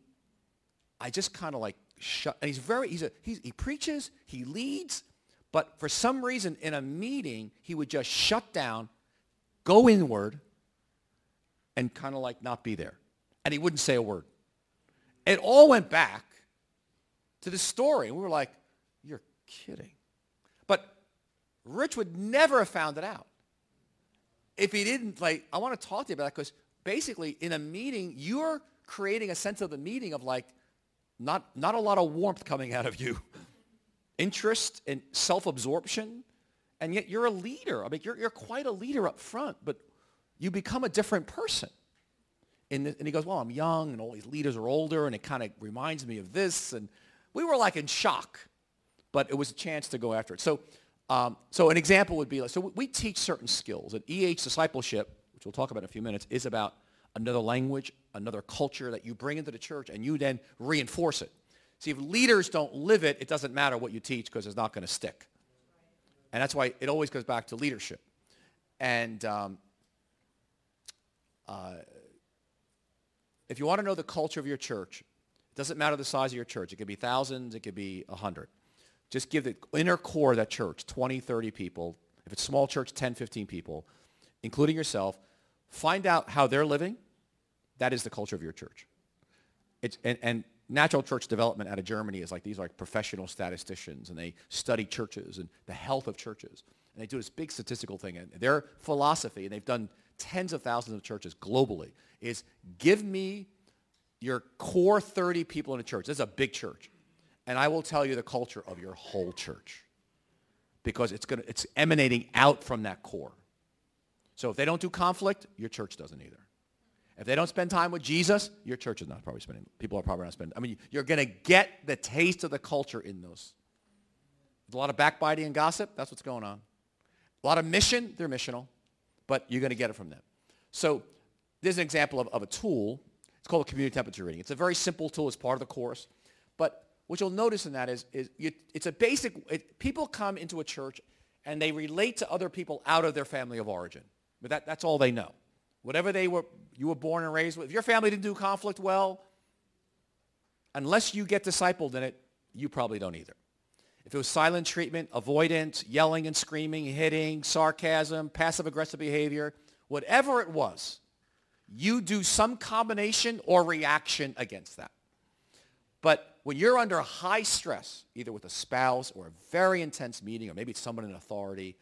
I just kind of like shut. And he's very, he's a, he's, he preaches, he leads, but for some reason in a meeting, he would just shut down, go inward, and kind of like not be there. And he wouldn't say a word. It all went back to the story. And we were like, you're kidding. Rich would never have found it out if he didn't, like, I want to talk to you about that because basically in a meeting, you're creating a sense of the meeting of like, not, not a lot of warmth coming out of you. Interest and self-absorption. And yet you're a leader. I mean, you're, you're quite a leader up front, but you become a different person. And, and he goes, well, I'm young and all these leaders are older and it kind of reminds me of this. And we were like in shock, but it was a chance to go after it. So, um, so an example would be, so we teach certain skills. And EH discipleship, which we'll talk about in a few minutes, is about another language, another culture that you bring into the church and you then reinforce it. See, if leaders don't live it, it doesn't matter what you teach because it's not going to stick. And that's why it always goes back to leadership. And um, uh, if you want to know the culture of your church, it doesn't matter the size of your church. It could be thousands. It could be a hundred. Just give the inner core of that church, 20, 30 people. If it's small church, 10, 15 people, including yourself. Find out how they're living. That is the culture of your church. It's, and, and natural church development out of Germany is like these are like professional statisticians, and they study churches and the health of churches. And they do this big statistical thing. And their philosophy, and they've done tens of thousands of churches globally, is give me your core 30 people in a church. This is a big church. And I will tell you the culture of your whole church because it's, gonna, it's emanating out from that core. So if they don't do conflict, your church doesn't either. If they don't spend time with Jesus, your church is not probably spending. People are probably not spending. I mean, you're going to get the taste of the culture in those. There's a lot of backbiting and gossip. That's what's going on. A lot of mission. They're missional but you're going to get it from them. So there's an example of, of a tool. It's called a community temperature reading. It's a very simple tool. It's part of the course. What you'll notice in that is, is you, it's a basic, it, people come into a church and they relate to other people out of their family of origin. But that, that's all they know. Whatever they were, you were born and raised with. If your family didn't do conflict well, unless you get discipled in it, you probably don't either. If it was silent treatment, avoidance, yelling and screaming, hitting, sarcasm, passive-aggressive behavior, whatever it was, you do some combination or reaction against that. But when you're under high stress, either with a spouse or a very intense meeting, or maybe it's someone in authority,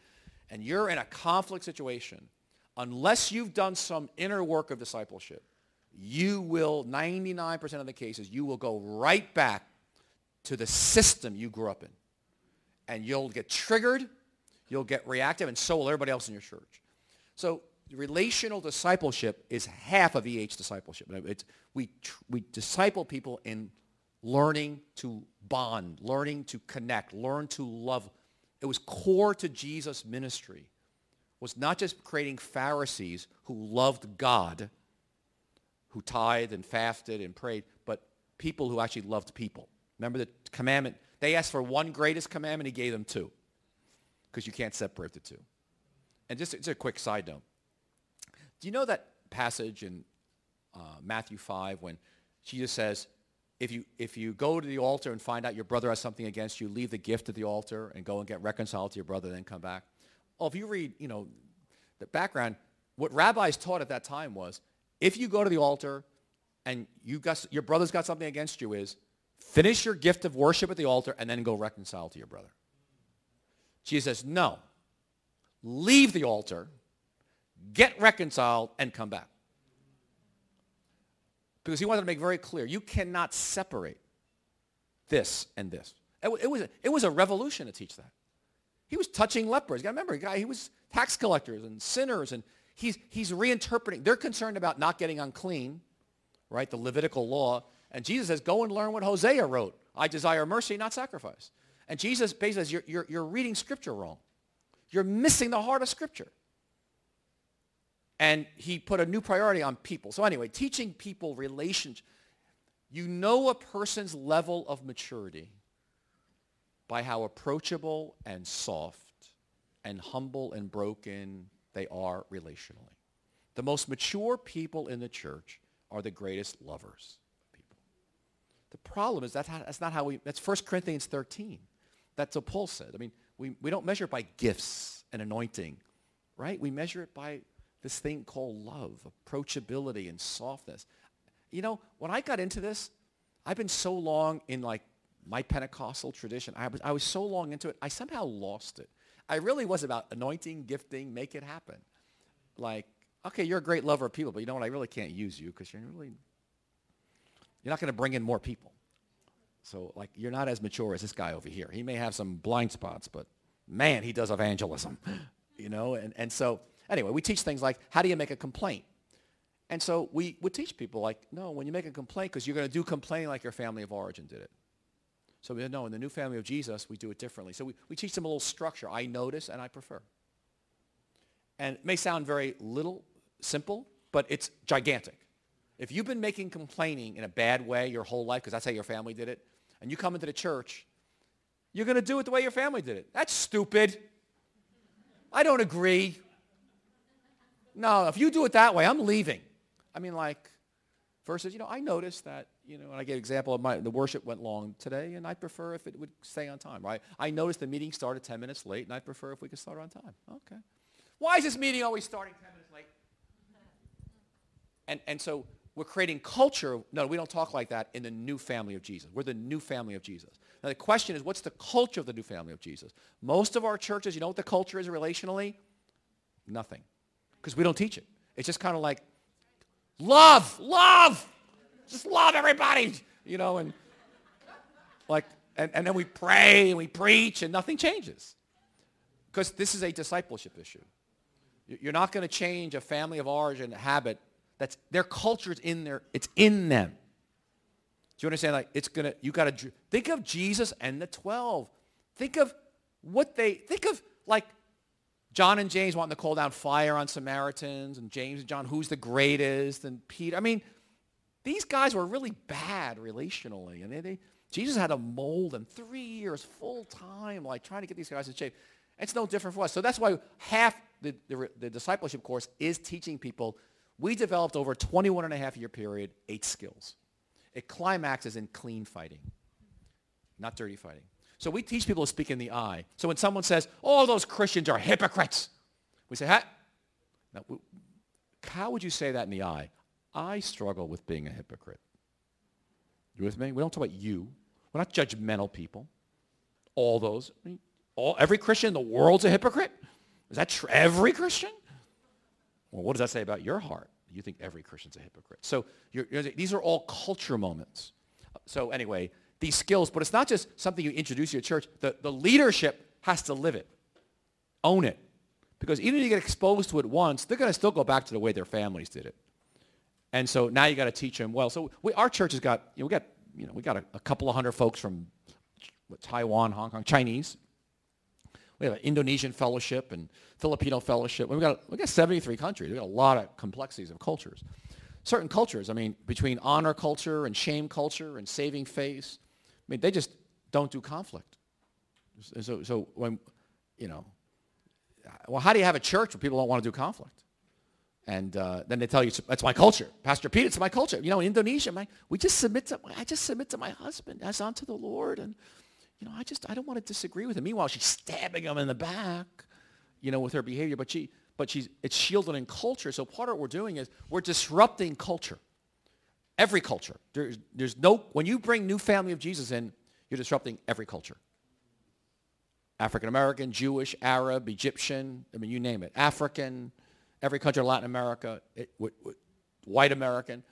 and you're in a conflict situation, unless you've done some inner work of discipleship, you will, 99% of the cases, you will go right back to the system you grew up in and you'll get triggered, you'll get reactive, and so will everybody else in your church. So relational discipleship is half of EH discipleship. It's, we, we disciple people in learning to bond, learning to connect, learn to love. It was core to Jesus' ministry, was not just creating Pharisees who loved God, who tithed and fasted and prayed, but people who actually loved people. Remember the commandment, they asked for one greatest commandment. He gave them two because you can't separate the two. And just, just a quick side note. Do you know that passage in uh, Matthew 5 when Jesus says, if you, if you go to the altar and find out your brother has something against you, leave the gift at the altar and go and get reconciled to your brother, then come back. Well, if you read, you know, the background, what rabbis taught at that time was, if you go to the altar and you got, your brother's got something against you is, Finish your gift of worship at the altar and then go reconcile to your brother. Jesus says, no. Leave the altar, get reconciled, and come back. Because he wanted to make very clear, you cannot separate this and this. It, it, was, it was a revolution to teach that. He was touching lepers. You got to remember, guy, he was tax collectors and sinners, and he's, he's reinterpreting. They're concerned about not getting unclean, right, the Levitical law. And Jesus says, go and learn what Hosea wrote I desire mercy, not sacrifice. And Jesus basically says, you're, you're, you're reading Scripture wrong. You're missing the heart of Scripture. And he put a new priority on people. So anyway, teaching people relationship. You know a person's level of maturity by how approachable and soft and humble and broken they are relationally. The most mature people in the church are the greatest lovers of people. The problem is that's not how we, that's 1 Corinthians 13. That's what Paul said. I mean, we, we don't measure it by gifts and anointing, right? We measure it by this thing called love, approachability and softness. You know, when I got into this, I've been so long in like my Pentecostal tradition. I was, I was so long into it, I somehow lost it. I really was about anointing, gifting, make it happen. Like, okay, you're a great lover of people, but you know what? I really can't use you because you're really, you're not going to bring in more people. So like, you're not as mature as this guy over here. He may have some blind spots, but man, he does evangelism, you know? And, and so anyway, we teach things like, how do you make a complaint? And so we would teach people like, no, when you make a complaint, because you're going to do complaining like your family of origin did it. So we said, no, in the new family of Jesus, we do it differently. So we, we teach them a little structure. I notice and I prefer. And it may sound very little, simple, but it's gigantic. If you've been making complaining in a bad way your whole life, because that's how your family did it, and you come into the church, you're going to do it the way your family did it. That's stupid. I don't agree. No, if you do it that way, I'm leaving. I mean, like, versus, you know, I noticed that you know, and I gave an example of my, the worship went long today, and I prefer if it would stay on time, right? I noticed the meeting started 10 minutes late, and I prefer if we could start on time. Okay. Why is this meeting always starting 10 minutes late? And, and so we're creating culture. No, we don't talk like that in the new family of Jesus. We're the new family of Jesus. Now the question is, what's the culture of the new family of Jesus? Most of our churches, you know what the culture is relationally? Nothing. Because we don't teach it. It's just kind of like, love, love, just love everybody, you know, and like, and, and then we pray and we preach and nothing changes. Because this is a discipleship issue. You're not going to change a family of origin habit that's their culture's in there. It's in them. Do you understand? Like it's gonna. You got to think of Jesus and the twelve. Think of what they think of. Like John and James wanting to call down fire on Samaritans, and James and John, who's the greatest, and Peter. I mean, these guys were really bad relationally. And they, they, Jesus had to mold them three years full time, like trying to get these guys in shape. It's no different for us. So that's why half the, the, the discipleship course is teaching people. We developed over a 21 and a half year period, eight skills. It climaxes in clean fighting, not dirty fighting. So we teach people to speak in the I. So when someone says, all oh, those Christians are hypocrites, we say. Now, how would you say that in the eye? I struggle with being a hypocrite. You with me? We don't talk about you. We're not judgmental people. All those. I mean, all, every Christian in the world's a hypocrite? Is that true? Every Christian? Well, what does that say about your heart? You think every Christian's a hypocrite. So you're, you're, these are all culture moments. So anyway, these skills, but it's not just something you introduce to your church. The, the leadership has to live it, own it. Because even if you get exposed to it once, they're going to still go back to the way their families did it. And so now you got to teach them well. So we, our church has got, you know, we got, you know, we got a, a couple of hundred folks from Taiwan, Hong Kong, Chinese. We have an Indonesian fellowship and Filipino fellowship. We've got, we got 73 countries. We've got a lot of complexities of cultures. Certain cultures, I mean, between honor culture and shame culture and saving face, I mean, they just don't do conflict. So, so when, you know, well, how do you have a church where people don't want to do conflict? And uh, then they tell you, that's my culture. Pastor Pete, it's my culture. You know, in Indonesia, my, we just submit to, I just submit to my husband as unto the Lord. And, you know, I just, I don't want to disagree with him. Meanwhile, she's stabbing him in the back, you know, with her behavior. But, she, but she's, it's shielded in culture. So part of what we're doing is we're disrupting culture. Every culture. There's, there's no, when you bring new family of Jesus in, you're disrupting every culture. African American, Jewish, Arab, Egyptian, I mean, you name it. African, every country in Latin America, it, white American.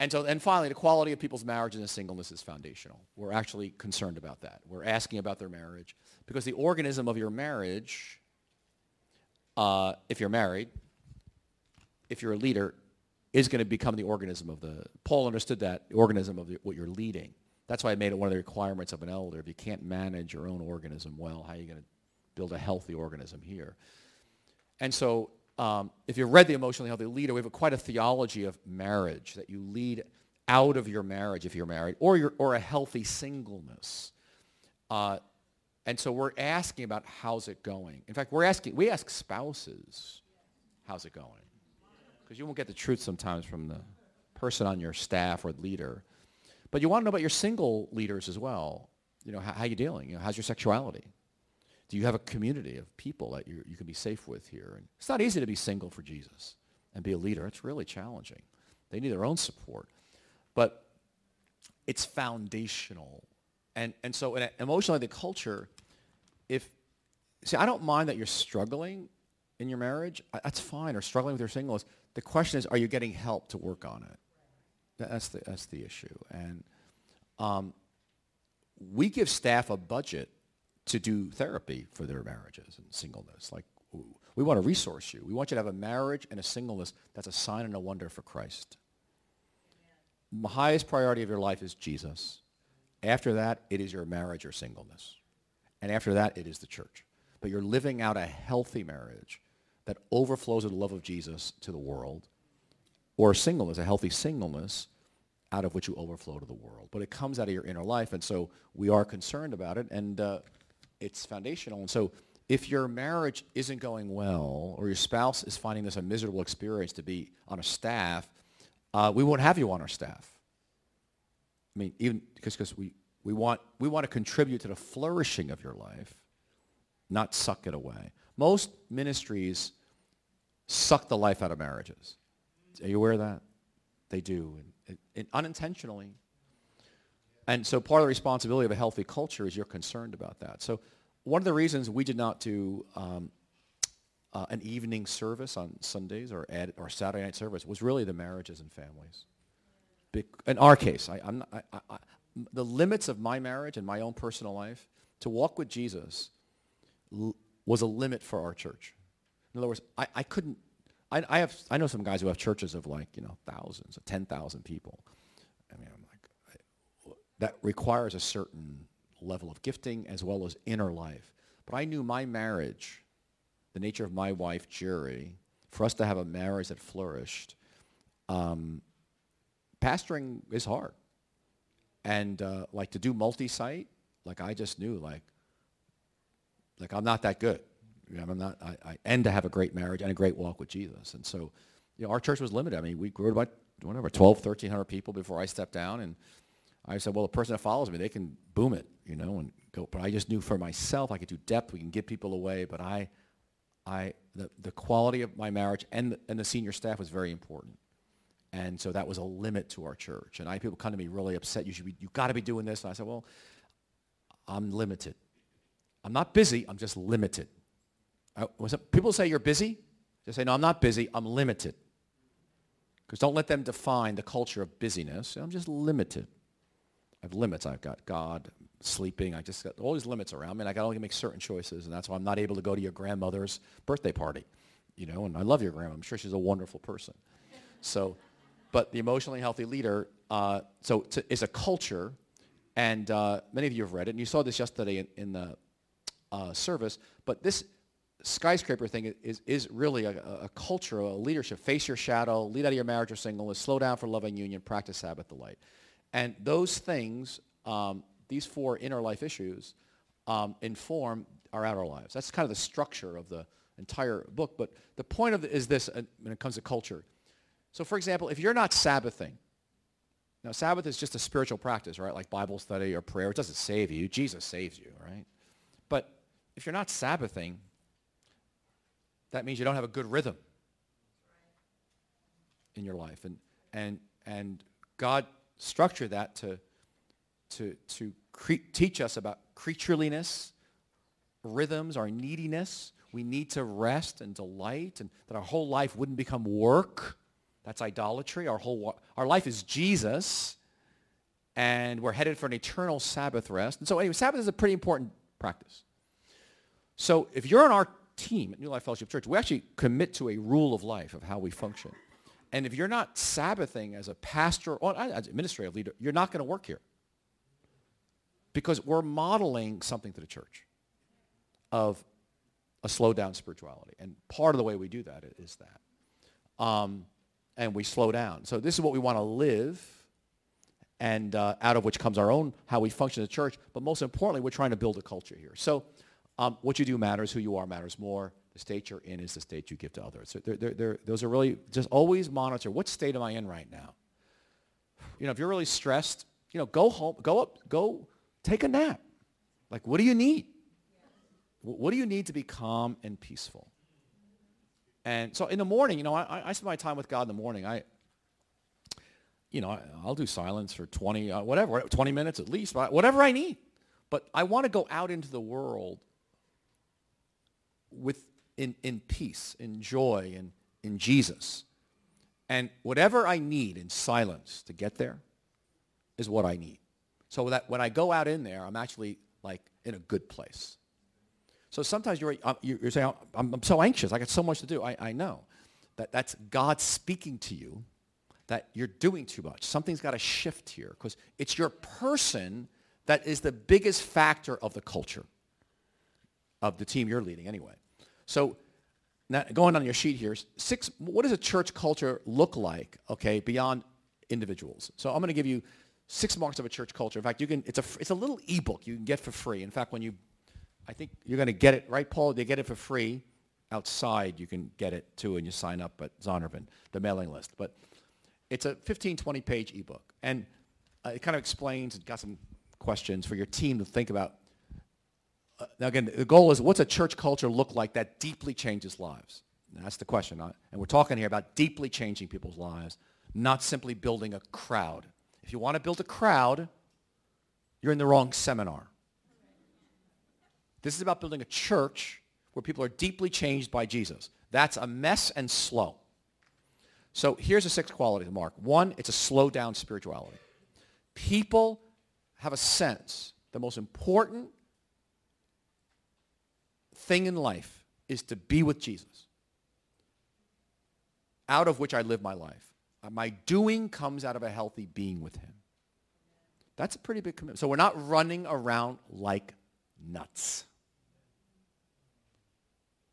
And so, and finally, the quality of people's marriages and singleness is foundational. We're actually concerned about that. We're asking about their marriage because the organism of your marriage, uh, if you're married, if you're a leader, is going to become the organism of the. Paul understood that the organism of the, what you're leading. That's why I made it one of the requirements of an elder. If you can't manage your own organism well, how are you going to build a healthy organism here? And so um, if you read The Emotionally Healthy Leader, we have a, quite a theology of marriage, that you lead out of your marriage if you're married, or, you're, or a healthy singleness. Uh, and so we're asking about how's it going. In fact, we're asking, we ask spouses, how's it going? Because you won't get the truth sometimes from the person on your staff or leader. But you want to know about your single leaders as well. You know, how, how you dealing? You know, how's your sexuality? Do you have a community of people that you, you can be safe with here? And it's not easy to be single for Jesus and be a leader. It's really challenging. They need their own support. But it's foundational. And, and so in emotionally, the culture, if, see, I don't mind that you're struggling in your marriage. That's fine, or struggling with your singleness. The question is, are you getting help to work on it? That's the, that's the issue. And um, we give staff a budget to do therapy for their marriages and singleness. Like, we want to resource you. We want you to have a marriage and a singleness that's a sign and a wonder for Christ. The highest priority of your life is Jesus. After that, it is your marriage or singleness. And after that, it is the church. But you're living out a healthy marriage that overflows with the love of Jesus to the world, or singleness, a healthy singleness out of which you overflow to the world. But it comes out of your inner life, and so we are concerned about it, and uh, it's foundational. And so if your marriage isn't going well, or your spouse is finding this a miserable experience to be on a staff, uh, we won't have you on our staff. I mean, even because we, we, want, we want to contribute to the flourishing of your life, not suck it away. Most ministries suck the life out of marriages. Are you aware of that? They do, and, and unintentionally. And so part of the responsibility of a healthy culture is you're concerned about that. So one of the reasons we did not do um, uh, an evening service on Sundays or, ad, or Saturday night service was really the marriages and families. in our case, I, not, I, I, the limits of my marriage and my own personal life, to walk with Jesus l- was a limit for our church. In other words, I, I couldn't, I, I, have, I know some guys who have churches of like, you know, thousands, 10,000 people. I mean, I'm like, I, that requires a certain level of gifting as well as inner life. But I knew my marriage, the nature of my wife, Geri, for us to have a marriage that flourished, um, pastoring is hard. And uh, like to do multi-site, like I just knew, like, like I'm not that good. You know, I'm not, I, I, and to have a great marriage and a great walk with Jesus. And so, you know, our church was limited. I mean, we grew about, whatever, 12, 1,300 people before I stepped down. And I said, well, the person that follows me, they can boom it, you know, and go. But I just knew for myself, I could do depth. We can get people away. But I, I, the, the quality of my marriage and the, and the senior staff was very important. And so that was a limit to our church. And I people come to me really upset. You should be, you got to be doing this. And I said, well, I'm limited. I'm not busy. I'm just limited. I, people say you're busy. Just say, no, I'm not busy. I'm limited. Because don't let them define the culture of busyness. I'm just limited. I have limits. I've got God, sleeping. I just got all these limits around me, and I can only make certain choices, and that's why I'm not able to go to your grandmother's birthday party. You know, and I love your grandma. I'm sure she's a wonderful person. So, but the emotionally healthy leader, uh, so to, is a culture, and uh, many of you have read it, and you saw this yesterday in, in the uh, service, but this skyscraper thing is, is really a, a culture, a leadership. Face your shadow, lead out of your marriage or singleness, slow down for loving union, practice Sabbath delight. And those things, um, these four inner life issues, um, inform our outer lives. That's kind of the structure of the entire book. But the point of it is this uh, when it comes to culture. So for example, if you're not Sabbathing, now Sabbath is just a spiritual practice, right? Like Bible study or prayer. It doesn't save you. Jesus saves you, right? If you're not Sabbathing, that means you don't have a good rhythm in your life. And, and, and God structured that to, to, to cre- teach us about creatureliness, rhythms, our neediness. We need to rest and delight and that our whole life wouldn't become work. That's idolatry. Our, whole, our life is Jesus and we're headed for an eternal Sabbath rest. And so anyway, Sabbath is a pretty important practice. So if you're on our team at New Life Fellowship Church, we actually commit to a rule of life of how we function. And if you're not Sabbathing as a pastor or as administrative leader, you're not going to work here. because we're modeling something to the church of a slow down spirituality. And part of the way we do that is that. Um, and we slow down. So this is what we want to live and uh, out of which comes our own, how we function as a church. But most importantly, we're trying to build a culture here. So um, what you do matters. Who you are matters more. The state you're in is the state you give to others. So they're, they're, they're, those are really, just always monitor, what state am I in right now? You know, if you're really stressed, you know, go home, go up, go take a nap. Like, what do you need? What do you need to be calm and peaceful? And so in the morning, you know, I, I spend my time with God in the morning. I, you know, I'll do silence for 20, uh, whatever, 20 minutes at least, whatever I need. But I want to go out into the world with in, in peace, in joy, and in Jesus. And whatever I need in silence to get there is what I need. So that when I go out in there, I'm actually like in a good place. So sometimes you're, uh, you're saying, I'm, I'm so anxious. I got so much to do. I, I know that that's God speaking to you that you're doing too much. Something's got to shift here because it's your person that is the biggest factor of the culture of the team you're leading anyway. So going on your sheet here, six, what does a church culture look like, okay, beyond individuals? So I'm going to give you six marks of a church culture. In fact, you can, it's a, it's a little ebook you can get for free. In fact, when you I think you're going to get it, right, Paul? They get it for free. Outside, you can get it too, and you sign up at Zondervan, the mailing list. But it's a 15, 20-page ebook. And uh, it kind of explains, it got some questions for your team to think about. Uh, now, again, the goal is what's a church culture look like that deeply changes lives? And that's the question. Uh, and we're talking here about deeply changing people's lives, not simply building a crowd. If you want to build a crowd, you're in the wrong seminar. This is about building a church where people are deeply changed by Jesus. That's a mess and slow. So here's the six qualities, Mark. One, it's a slow down spirituality. People have a sense the most important thing in life is to be with Jesus, out of which I live my life. Uh, my doing comes out of a healthy being with him. That's a pretty big commitment. So we're not running around like nuts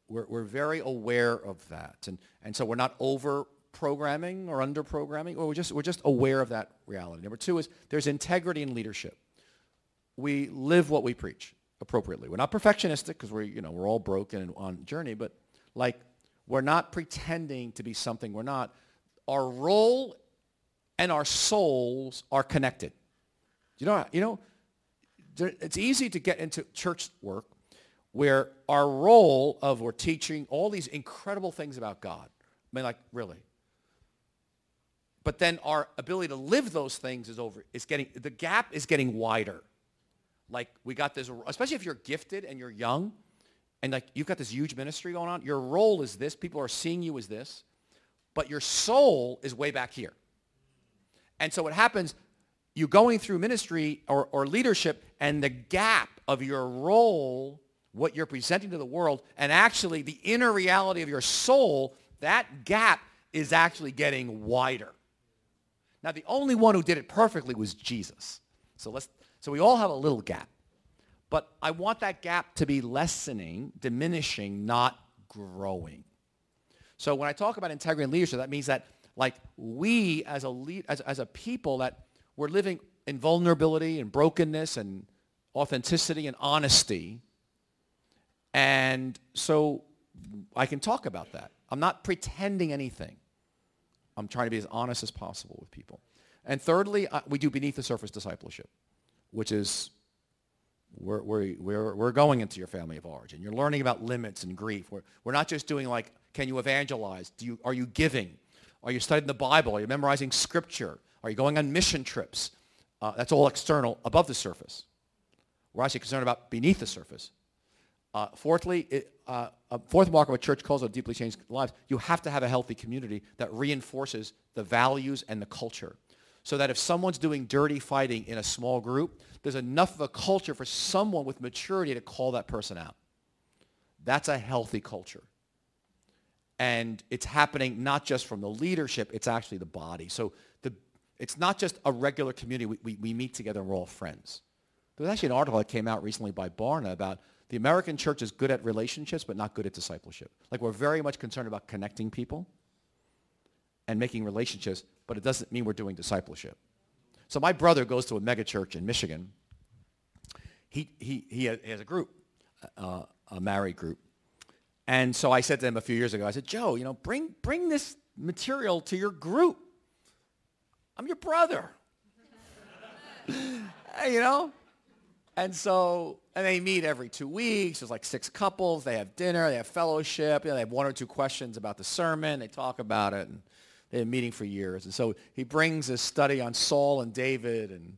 we're, we're very aware of that. And, and so we're not over programming or under programming, or we're just, we're just aware of that reality. Number two is there's integrity in leadership. We live what we preach appropriately. We're not perfectionistic because we're, you know, we're all broken and on journey, but like we're not pretending to be something we're not. Our role and our souls are connected. You know, you know, there, it's easy to get into church work where our role of we're teaching all these incredible things about God. I mean, like, really. But then our ability to live those things is over, is getting, the gap is getting wider. Like, we got this, especially if you're gifted and you're young, and like, you've got this huge ministry going on, your role is this, people are seeing you as this, but your soul is way back here. And so what happens, you going through ministry or, or leadership, and the gap of your role what you're presenting to the world, and actually the inner reality of your soul, that gap is actually getting wider. Now, the only one who did it perfectly was Jesus. So, let's, so we all have a little gap. But I want that gap to be lessening, diminishing, not growing. So when I talk about integrity and leadership, that means that like we as a, lead, as, as a people that we're living in vulnerability and brokenness and authenticity and honesty, and so I can talk about that. I'm not pretending anything. I'm trying to be as honest as possible with people. And thirdly, uh, we do beneath the surface discipleship, which is we're, we're, we're, we're going into your family of origin. You're learning about limits and grief. We're, we're not just doing like, can you evangelize? Do you, are you giving? Are you studying the Bible? Are you memorizing scripture? Are you going on mission trips? Uh, that's all external, above the surface. We're actually concerned about beneath the surface, uh, fourthly, it, uh, a fourth mark of a church calls of deeply changed lives, you have to have a healthy community that reinforces the values and the culture. So that if someone's doing dirty fighting in a small group, there's enough of a culture for someone with maturity to call that person out. That's a healthy culture. And it's happening not just from the leadership, it's actually the body. So the, it's not just a regular community. We, we, we meet together and we're all friends. There's actually an article that came out recently by Barna about the American church is good at relationships but not good at discipleship. Like we're very much concerned about connecting people and making relationships, but it doesn't mean we're doing discipleship. So my brother goes to a megachurch in Michigan. He, he, he has a group, uh, a married group. And so I said to him a few years ago, I said, Joe, you know, bring, bring this material to your group. I'm your brother. you know? And so, and they meet every two weeks. There's like six couples. They have dinner. They have fellowship. You know, they have one or two questions about the sermon. They talk about it. And they've been meeting for years. And so he brings this study on Saul and David and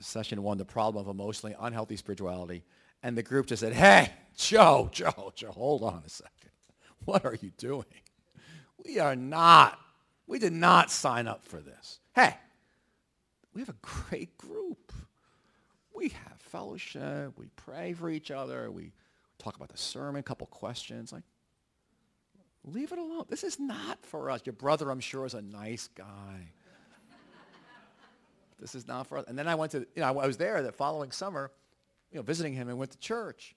session one, the problem of emotionally unhealthy spirituality. And the group just said, hey, Joe, Joe, Joe, hold on a second. What are you doing? We are not, we did not sign up for this. Hey, we have a great group. We have fellowship. We pray for each other. We talk about the sermon, a couple questions. Like, leave it alone. This is not for us. Your brother, I'm sure, is a nice guy. this is not for us. And then I went to, you know, I was there the following summer, you know, visiting him and went to church.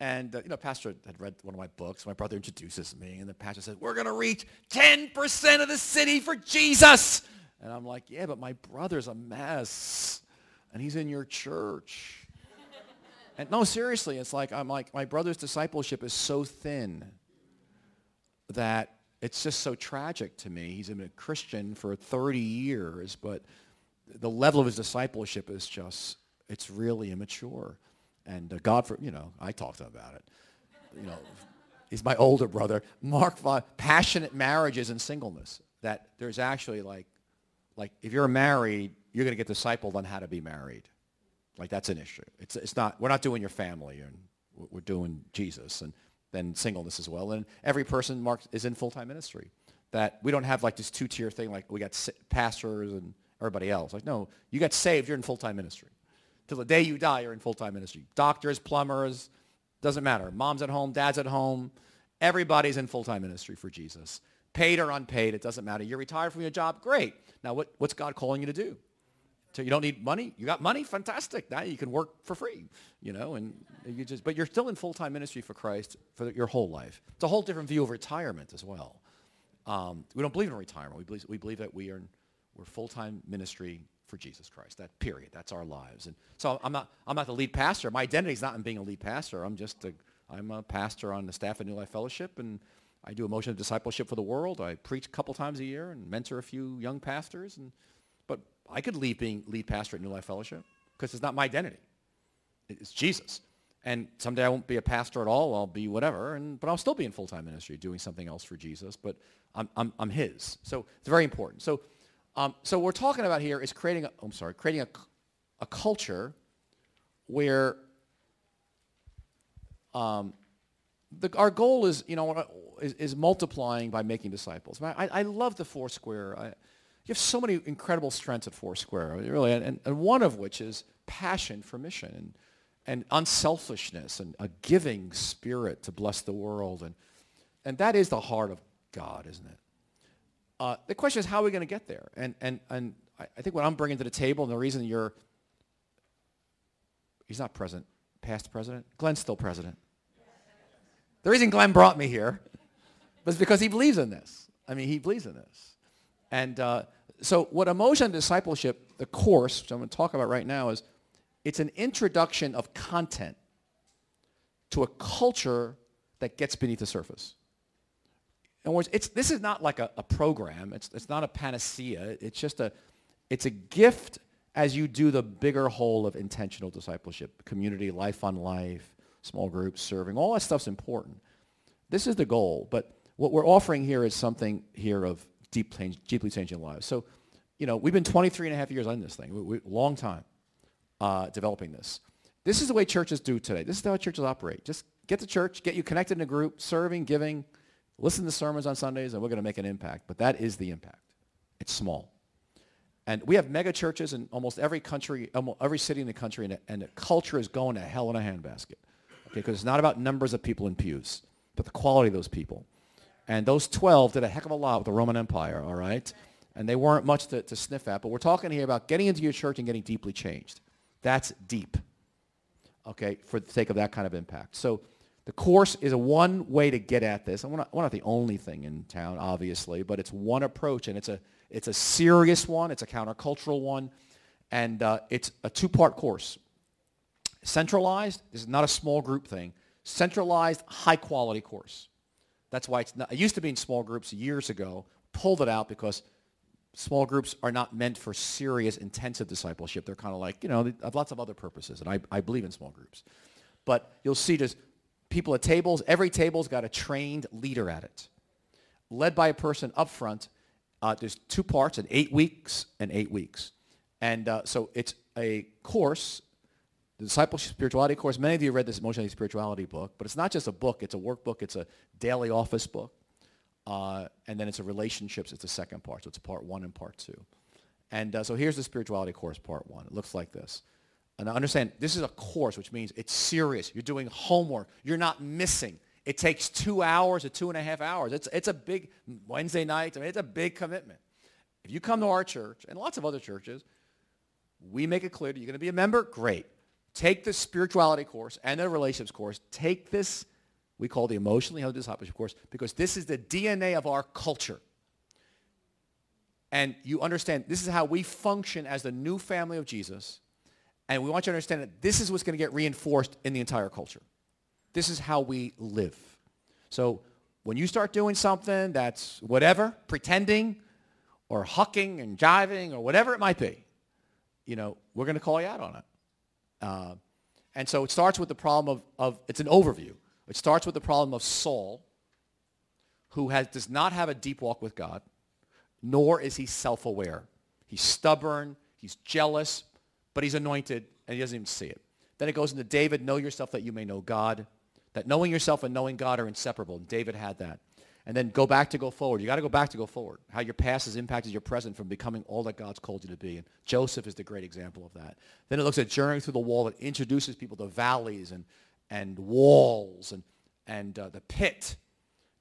And, uh, you know, pastor had read one of my books. My brother introduces me, and the pastor says, we're going to reach 10% of the city for Jesus. And I'm like, yeah, but my brother's a mess, and he's in your church. and no, seriously, it's like, I'm like, my brother's discipleship is so thin that it's just so tragic to me. He's been a Christian for 30 years, but the level of his discipleship is just, it's really immature. And uh, God, for, you know, I talked to him about it. You know, he's my older brother. Mark, passionate marriages and singleness. That there's actually like, like if you're married, you're going to get discipled on how to be married. Like that's an issue. It's, it's not, we're not doing your family and we're doing Jesus and then singleness as well. And every person Mark is in full-time ministry. That we don't have like this two-tier thing like we got pastors and everybody else. Like no, you got saved, you're in full-time ministry. Till the day you die, you're in full-time ministry. Doctors, plumbers, doesn't matter. Mom's at home, dad's at home. Everybody's in full-time ministry for Jesus. Paid or unpaid, it doesn't matter. You're retired from your job, great. Now what, what's God calling you to do? So you don't need money? You got money? Fantastic. Now you can work for free, you know, and you just, but you're still in full-time ministry for Christ for your whole life. It's a whole different view of retirement as well. Um, we don't believe in retirement. We believe, we believe that we are, we're full-time ministry for Jesus Christ. That period. That's our lives. And so I'm not, I'm not the lead pastor. My identity is not in being a lead pastor. I'm just a, I'm a pastor on the staff at New Life Fellowship, and I do emotional discipleship for the world. I preach a couple times a year and mentor a few young pastors. And, but I could leave being lead pastor at New Life Fellowship because it's not my identity. It's Jesus. And someday I won't be a pastor at all. I'll be whatever. And, but I'll still be in full-time ministry doing something else for Jesus. But I'm, I'm, I'm his. So it's very important. So um, so what we're talking about here is creating, a, I'm sorry, creating a, a culture where um, the, our goal is, you know, is, is, multiplying by making disciples. I, I love the Foursquare. I, you have so many incredible strengths at Foursquare, really, and, and one of which is passion for mission and, and unselfishness and a giving spirit to bless the world. And, and that is the heart of God, isn't it? Uh, the question is, how are we going to get there? And, and, and I think what I'm bringing to the table, and the reason you're, he's not present, past president, Glenn's still president. The reason Glenn brought me here was because he believes in this. I mean, he believes in this. And uh, so what Emotion Discipleship, the course, which I'm going to talk about right now, is it's an introduction of content to a culture that gets beneath the surface. In other words, it's, this is not like a, a program. It's, it's not a panacea. It's just a, it's a gift as you do the bigger whole of intentional discipleship, community, life on life, small groups, serving. All that stuff's important. This is the goal. But what we're offering here is something here of deep, deeply changing lives. So, you know, we've been 23 and a half years on this thing. We, we, long time uh, developing this. This is the way churches do today. This is how churches operate. Just get to church, get you connected in a group, serving, giving, listen to sermons on Sundays, and we're going to make an impact. But that is the impact. It's small. And we have mega churches in almost every country, almost every city in the country, and, and the culture is going to hell in a handbasket. Okay, because it's not about numbers of people in pews, but the quality of those people. And those 12 did a heck of a lot with the Roman Empire, all right? And they weren't much to, to sniff at, but we're talking here about getting into your church and getting deeply changed. That's deep, okay, for the sake of that kind of impact. So the course is a one way to get at this. We're not, not the only thing in town, obviously, but it's one approach, and it's a, it's a serious one. It's a countercultural one, and uh, it's a two-part course. Centralized, this is not a small group thing. Centralized, high-quality course. That's why it's not, it used to be in small groups years ago. Pulled it out because small groups are not meant for serious, intensive discipleship. They're kind of like, you know, they have lots of other purposes, and I, I believe in small groups. But you'll see just people at tables. Every table's got a trained leader at it, led by a person up front. Uh, there's two parts, an eight weeks and eight weeks. And uh, so it's a course, the Discipleship Spirituality course. Many of you read this Emotionally Spirituality book, but it's not just a book. It's a workbook. It's a daily office book. Uh, and then it's a relationships. It's the second part. So it's part one and part two. And uh, so here's the spirituality course, part one. It looks like this. And I understand, this is a course, which means it's serious. You're doing homework. You're not missing. It takes two hours or two and a half hours. It's, it's a big, Wednesday night, I mean, it's a big commitment. If you come to our church, and lots of other churches, we make it clear that you're going to be a member, great. Take the spirituality course and the relationships course. Take this, we call the emotionally healthy discipleship course, because this is the DNA of our culture. And you understand, this is how we function as the new family of Jesus. And we want you to understand that this is what's going to get reinforced in the entire culture. This is how we live. So when you start doing something that's whatever, pretending or hucking and jiving or whatever it might be, you know, we're going to call you out on it. Uh, and so it starts with the problem of, of, it's an overview. It starts with the problem of Saul, who has, does not have a deep walk with God, nor is he self-aware. He's stubborn, he's jealous, but he's anointed, and he doesn't even see it. Then it goes into David, know yourself that you may know God. That knowing yourself and knowing God are inseparable. And David had that. And then go back to go forward. You got to go back to go forward. How your past has impacted your present from becoming all that God's called you to be. And Joseph is the great example of that. Then it looks at journeying through the wall. that introduces people to valleys and, and walls and, and uh, the pit.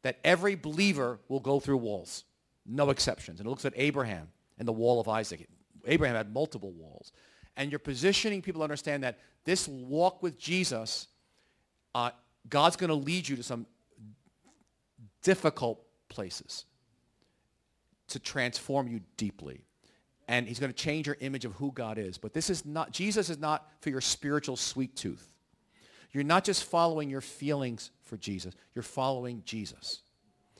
That every believer will go through walls. No exceptions. And it looks at Abraham and the wall of Isaac. Abraham had multiple walls. And you're positioning people to understand that this walk with Jesus, uh, God's going to lead you to some difficult places to transform you deeply. And he's going to change your image of who God is. But this is not, Jesus is not for your spiritual sweet tooth. You're not just following your feelings for Jesus. You're following Jesus.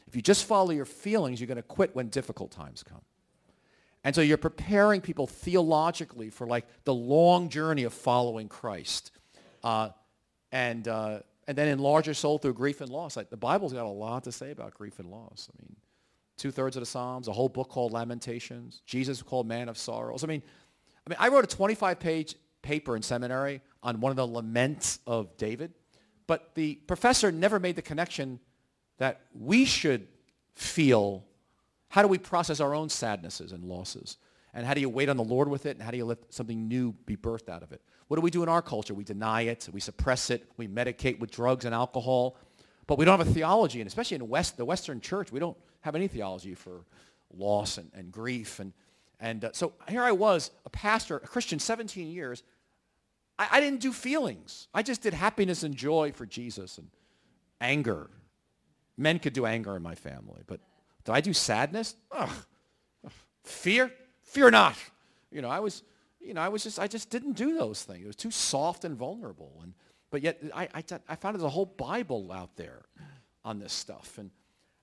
If you just follow your feelings, you're going to quit when difficult times come. And so you're preparing people theologically for like the long journey of following Christ. Uh, and, uh, and then enlarge your soul through grief and loss. Like the Bible's got a lot to say about grief and loss. I mean, two-thirds of the Psalms, a whole book called Lamentations. Jesus called Man of Sorrows. I mean, I mean, I wrote a 25-page paper in seminary on one of the laments of David, but the professor never made the connection that we should feel how do we process our own sadnesses and losses? And how do you wait on the Lord with it? And how do you let something new be birthed out of it? What do we do in our culture? We deny it. We suppress it. We medicate with drugs and alcohol. But we don't have a theology, and especially in West, the Western church, we don't have any theology for loss and, and grief. And, and uh, so here I was, a pastor, a Christian, 17 years. I, I didn't do feelings. I just did happiness and joy for Jesus and anger. Men could do anger in my family, but did I do sadness? Ugh. Fear? Fear not. You know, I was, you know, I was just, I just didn't do those things. It was too soft and vulnerable. And, but yet I, I, I found there's a whole Bible out there on this stuff. And,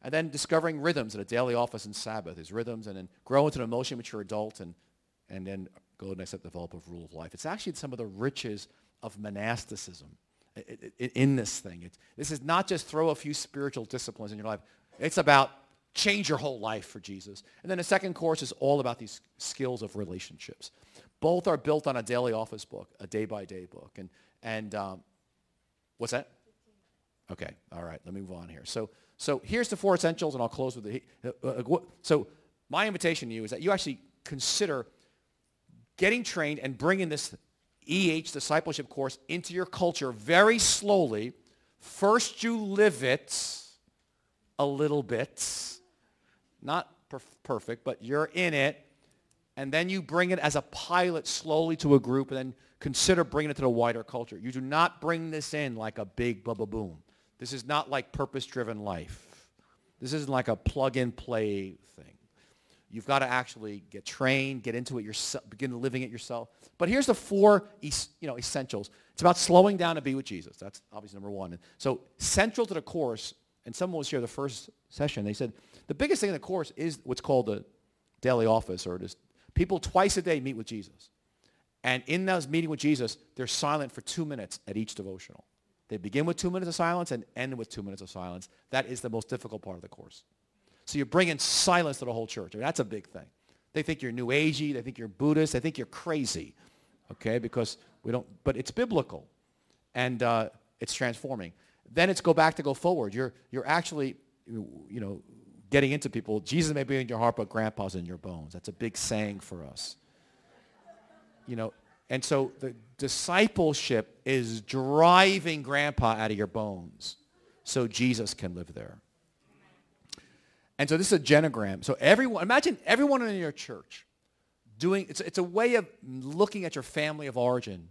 and then discovering rhythms at a daily office and Sabbath is rhythms and then grow into an emotionally mature adult and, and then go and accept the develop of rule of life. It's actually some of the riches of monasticism in this thing. It's, this is not just throw a few spiritual disciplines in your life. It's about change your whole life for Jesus. And then the second course is all about these skills of relationships. Both are built on a daily office book, a day-by-day book. And, and um, what's that? Okay, all right, let me move on here. So, so here's the four essentials, and I'll close with the, uh, uh, so my invitation to you is that you actually consider getting trained and bringing this EH discipleship course into your culture very slowly. First you live it a little bit not perf- perfect, but you're in it. and then you bring it as a pilot slowly to a group and then consider bringing it to the wider culture. You do not bring this in like a big bubba boom. This is not like purpose-driven life. This isn't like a plug-and-play thing. You've got to actually get trained, get into it yourself, begin living it yourself. But here's the four you know, essentials. It's about slowing down to be with Jesus. That's obviously number one. So central to the course, and someone was here the first session, they said, the biggest thing in the course is what's called the daily office, or just people twice a day meet with Jesus. And in those meeting with Jesus, they're silent for two minutes at each devotional. They begin with two minutes of silence and end with two minutes of silence. That is the most difficult part of the course. So you're bringing silence to the whole church. I mean, that's a big thing. They think you're New Agey. They think you're Buddhist. They think you're crazy, okay? Because we don't, but it's biblical, and uh, it's transforming. Then it's go back to go forward. You're, you're actually, you know, getting into people. Jesus may be in your heart, but grandpa's in your bones. That's a big saying for us. You know, and so the discipleship is driving grandpa out of your bones so Jesus can live there. And so this is a genogram. So everyone, imagine everyone in your church doing, it's, it's a way of looking at your family of origin.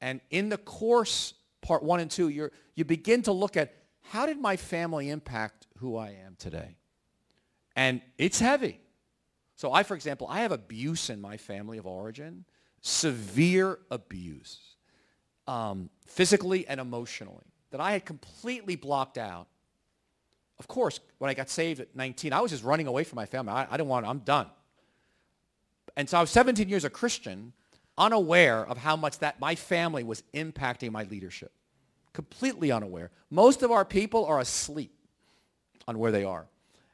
And in the course, part one and two, you you begin to look at how did my family impact who I am today? And it's heavy. So I, for example, I have abuse in my family of origin, severe abuse, um, physically and emotionally, that I had completely blocked out of course, when I got saved at 19, I was just running away from my family. I, I didn't want, I'm done. And so I was 17 years a Christian, unaware of how much that my family was impacting my leadership. Completely unaware. Most of our people are asleep on where they are.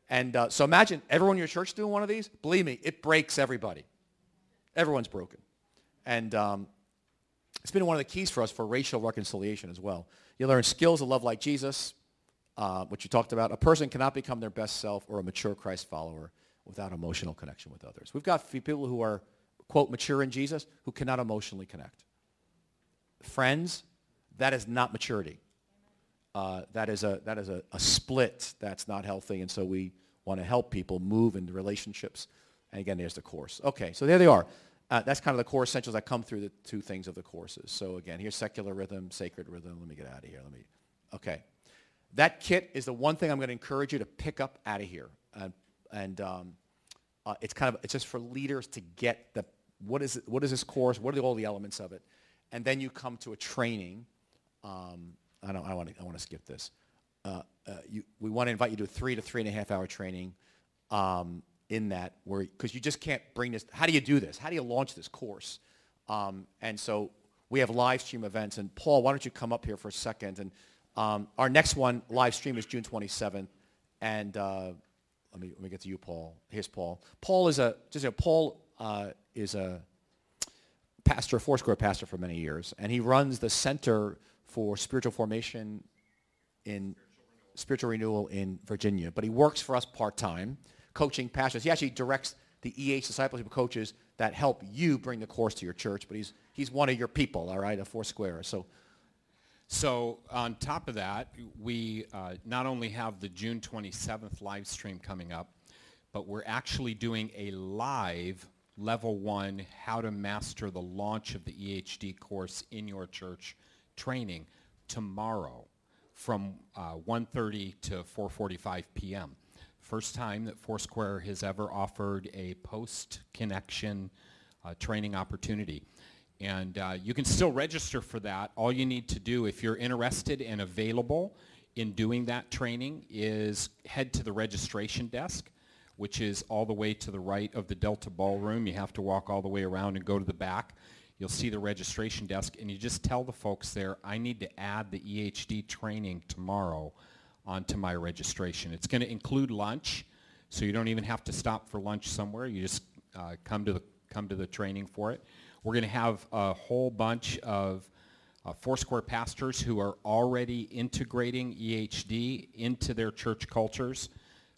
And uh, so imagine everyone in your church doing one of these. Believe me, it breaks everybody. Everyone's broken. And um, it's been one of the keys for us for racial reconciliation as well. You learn skills of love like Jesus, uh, you talked about, a person cannot become their best self or a mature Christ follower without emotional connection with others. We've got people who are, quote, mature in Jesus who cannot emotionally connect. Friends, that is not maturity. Uh, that is, a, that is a, a split that's not healthy, and so we want to help people move into relationships. And again, there's the course. Okay, so there they are. Uh, that's kind of the core essentials that come through the two things of the courses. So again, here's secular rhythm, sacred rhythm. Let me get out of here. Let me, okay. That kit is the one thing I'm going to encourage you to pick up out of here. Uh, and um, uh, it's kind of, it's just for leaders to get the, what is, it, what is this course? What are all the elements of it? And then you come to a training. Um, I don't, I want to, I want to skip this. Uh, uh, you, we want to invite you to a three to three and a half hour training um, in that where, because you just can't bring this, how do you do this? How do you launch this course? Um, and so we have live stream events. And Paul, why don't you come up here for a second and um, our next one, live stream, is June 27th. And uh, let, me, let me get to you, Paul. Here's Paul. Paul is a, just a, Paul uh, is a pastor, Foursquare pastor for many years. And he runs the Center for Spiritual Formation in Spiritual Renewal in Virginia. But he works for us part-time, coaching pastors. He actually directs the EH discipleship coaches that help you bring the course to your church. But he's, he's one of your people, all right, a Foursquare. So so on top of that, we uh, not only have the June 27th live stream coming up, but we're actually doing a live level one how to master the launch of the EHD course in your church training tomorrow from uh, 1.30 to 4.45 p.m. First time that Foursquare has ever offered a post-connection uh, training opportunity. And uh, you can still register for that. All you need to do if you're interested and available in doing that training is head to the registration desk, which is all the way to the right of the Delta Ballroom. You have to walk all the way around and go to the back. You'll see the registration desk, and you just tell the folks there, I need to add the EHD training tomorrow onto my registration. It's going to include lunch, so you don't even have to stop for lunch somewhere. You just uh, come to the come to the training for it. We're going to have a whole bunch of uh, Foursquare pastors who are already integrating EHD into their church cultures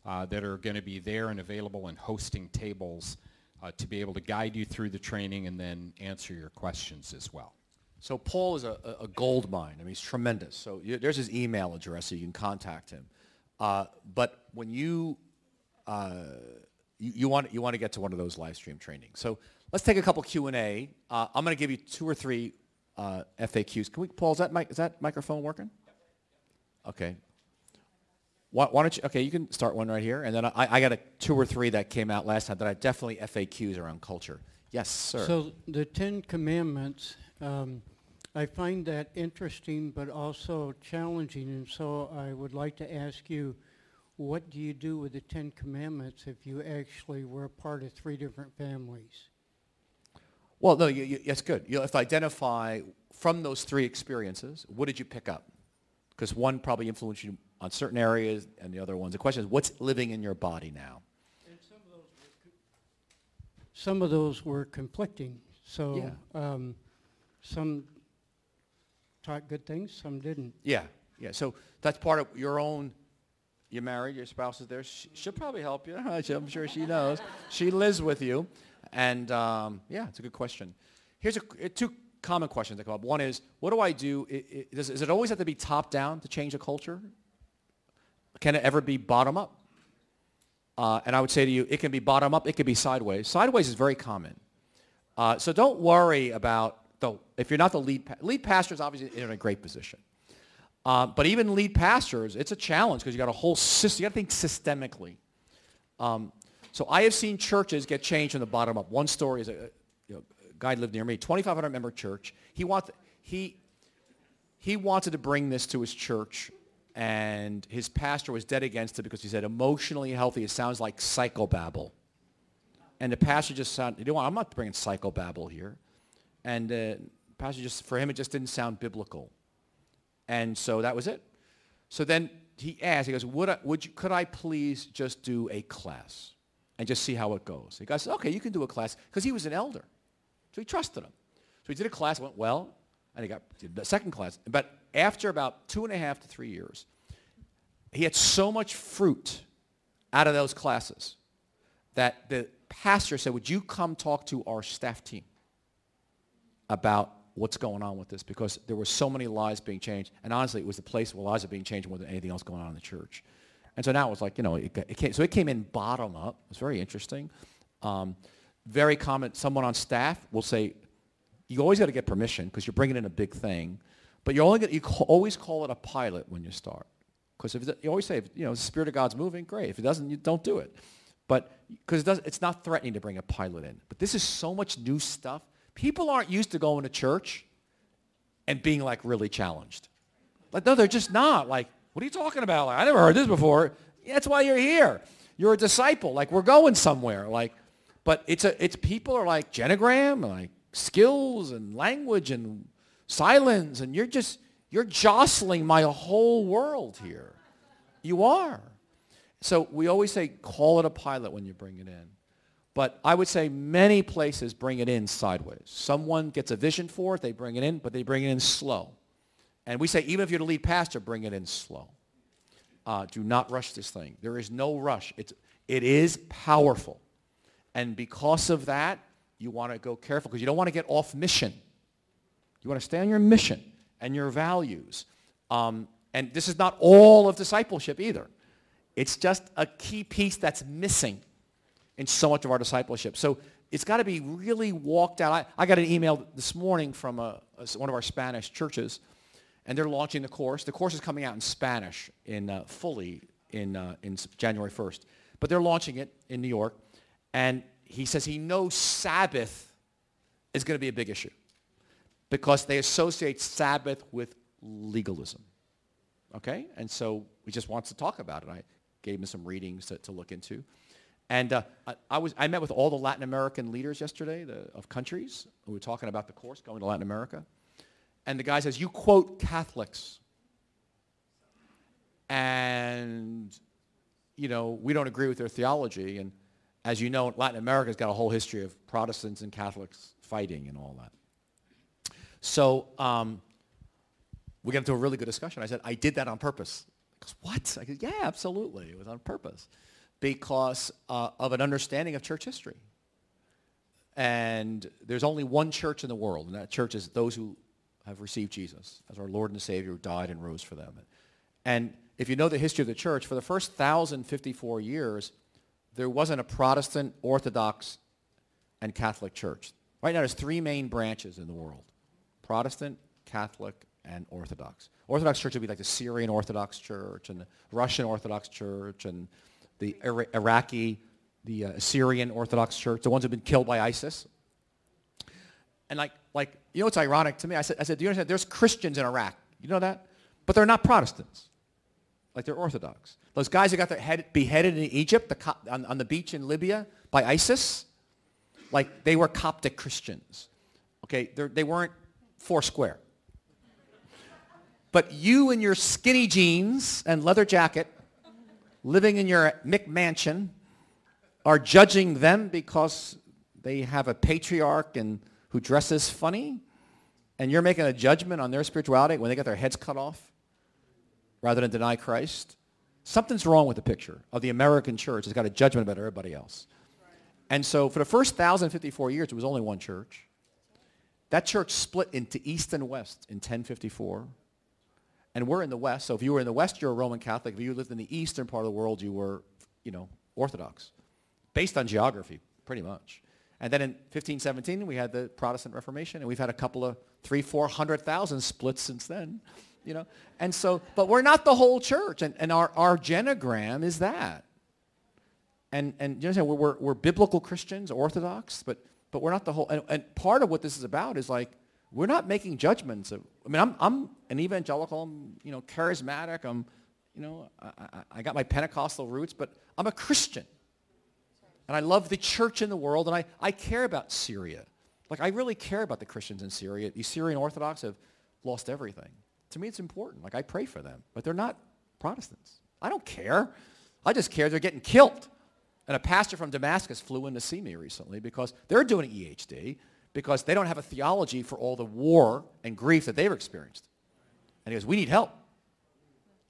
uh, that are going to be there and available and hosting tables uh, to be able to guide you through the training and then answer your questions as well. So Paul is a, a gold mine. I mean, he's tremendous. So you, there's his email address so you can contact him. Uh, but when you uh, you, you want you want to get to one of those live stream trainings. So let's take a couple Q and A. Uh, I'm going to give you two or three uh, FAQs. Can we, Paul? Is that mic, is that microphone working? Okay. Why, why, don't you? Okay, you can start one right here, and then I, I got a two or three that came out last time that I definitely FAQs around culture. Yes, sir. So the Ten Commandments, um, I find that interesting, but also challenging, and so I would like to ask you, what do you do with the Ten Commandments if you actually were a part of three different families? Well, no, you, you, that's good. You have to identify from those three experiences, what did you pick up? Because one probably influenced you on certain areas and the other ones. The question is, what's living in your body now? Some of those were conflicting, so um, some taught good things, some didn't. Yeah, yeah. So that's part of your own. You're married. Your spouse is there. She, she'll probably help you. I'm sure she knows. She lives with you, and um, yeah, it's a good question. Here's a, two common questions that come up. One is, what do I do? It, it, does, does it always have to be top down to change a culture? Can it ever be bottom up? Uh, and I would say to you, it can be bottom up. It can be sideways. Sideways is very common. Uh, so don't worry about the, if you're not the lead, lead pastor is obviously in a great position. Uh, but even lead pastors, it's a challenge because you got a whole system. You got to think systemically. Um, so I have seen churches get changed from the bottom up. One story is a, you know, a guy lived near me, 2,500 member church. He, want, he, he wanted to bring this to his church, and his pastor was dead against it because he said emotionally healthy, it sounds like psychobabble. And the pastor just sounded, you know I'm not bringing psychobabble here. And uh, pastor just, for him, it just didn't sound biblical. And so that was it. So then he asked, he goes, would, I, would you, could I please just do a class and just see how it goes? The guy said, okay, you can do a class, because he was an elder. So he trusted him. So he did a class, went well, and he got the second class. But after about two and a half to three years, he had so much fruit out of those classes that the pastor said, would you come talk to our staff team about what's going on with this? Because there were so many lives being changed. And honestly, it was the place where lives are being changed more than anything else going on in the church. And so now it was like, you know, it, it came, so it came in bottom up. It was very interesting. Um, very common, someone on staff will say, you always got to get permission because you're bringing in a big thing. But you're only gonna, you always call it a pilot when you start. Because if you always say, if, you know, the Spirit of God's moving, great. If it doesn't, you don't do it. But because it it's not threatening to bring a pilot in. But this is so much new stuff. People aren't used to going to church and being like really challenged. Like, no, they're just not. Like, what are you talking about? Like, I never heard this before. Yeah, that's why you're here. You're a disciple. Like, we're going somewhere. Like, but it's a, it's people are like genogram, like skills and language and silence, and you're just, you're jostling my whole world here. You are. So we always say, call it a pilot when you bring it in. But I would say many places bring it in sideways. Someone gets a vision for it, they bring it in, but they bring it in slow. And we say, even if you're the lead pastor, bring it in slow. Uh, do not rush this thing. There is no rush. It's, it is powerful. And because of that, you want to go careful because you don't want to get off mission. You want to stay on your mission and your values. Um, and this is not all of discipleship either. It's just a key piece that's missing in so much of our discipleship. So it's got to be really walked out. I, I got an email this morning from a, a, one of our Spanish churches, and they're launching the course. The course is coming out in Spanish in uh, fully in, uh, in January 1st. But they're launching it in New York. And he says he knows Sabbath is going to be a big issue because they associate Sabbath with legalism. Okay? And so he just wants to talk about it. I gave him some readings to, to look into. And uh, I, I, was, I met with all the Latin American leaders yesterday the, of countries who were talking about the course going to Latin America. And the guy says, you quote Catholics. And, you know, we don't agree with their theology. And as you know, Latin America's got a whole history of Protestants and Catholics fighting and all that. So um, we got into a really good discussion. I said, I did that on purpose. He goes, what? I said, yeah, absolutely. It was on purpose because uh, of an understanding of church history. And there's only one church in the world, and that church is those who have received Jesus as our Lord and Savior who died and rose for them. And if you know the history of the church, for the first 1,054 years, there wasn't a Protestant, Orthodox, and Catholic church. Right now there's three main branches in the world. Protestant, Catholic, and Orthodox. Orthodox church would be like the Syrian Orthodox Church and the Russian Orthodox Church and the Ira- Iraqi, the uh, Orthodox Church, the ones who have been killed by ISIS. And like, like, you know what's ironic to me? I said, I said, do you understand? There's Christians in Iraq. You know that? But they're not Protestants. Like they're Orthodox. Those guys who got their head beheaded in Egypt the, co- on, on the beach in Libya by ISIS, like they were Coptic Christians. Okay, They're, they weren't Foursquare. But you in your skinny jeans and leather jacket, living in your McMansion, are judging them because they have a patriarch and who dresses funny, and you're making a judgment on their spirituality when they got their heads cut off rather than deny Christ. Something's wrong with the picture of the American church. It's got a judgment about everybody else. And so for the first 1,054 years, it was only one church. That church split into East and West in 1054. And we're in the West. So if you were in the West, you're a Roman Catholic. If you lived in the Eastern part of the world, you were, you know, Orthodox. Based on geography, pretty much. And then in 1517, we had the Protestant Reformation, and we've had a couple of three, four hundred thousand splits since then, you know. And so, but we're not the whole church, and, and our, our genogram is that. And, and you know, we're, we're, we're biblical Christians, Orthodox, but, but we're not the whole, and, and part of what this is about is like, we're not making judgments of, I mean, I'm, I'm an evangelical, I'm, you know, charismatic, I'm, you know, I, I, I got my Pentecostal roots, but I'm a Christian. And I love the church in the world, and I, I care about Syria. Like, I really care about the Christians in Syria. The Syrian Orthodox have lost everything. To me, it's important. Like, I pray for them, but they're not Protestants. I don't care. I just care they're getting killed. And a pastor from Damascus flew in to see me recently because they're doing EHD because they don't have a theology for all the war and grief that they've experienced. And he goes, we need help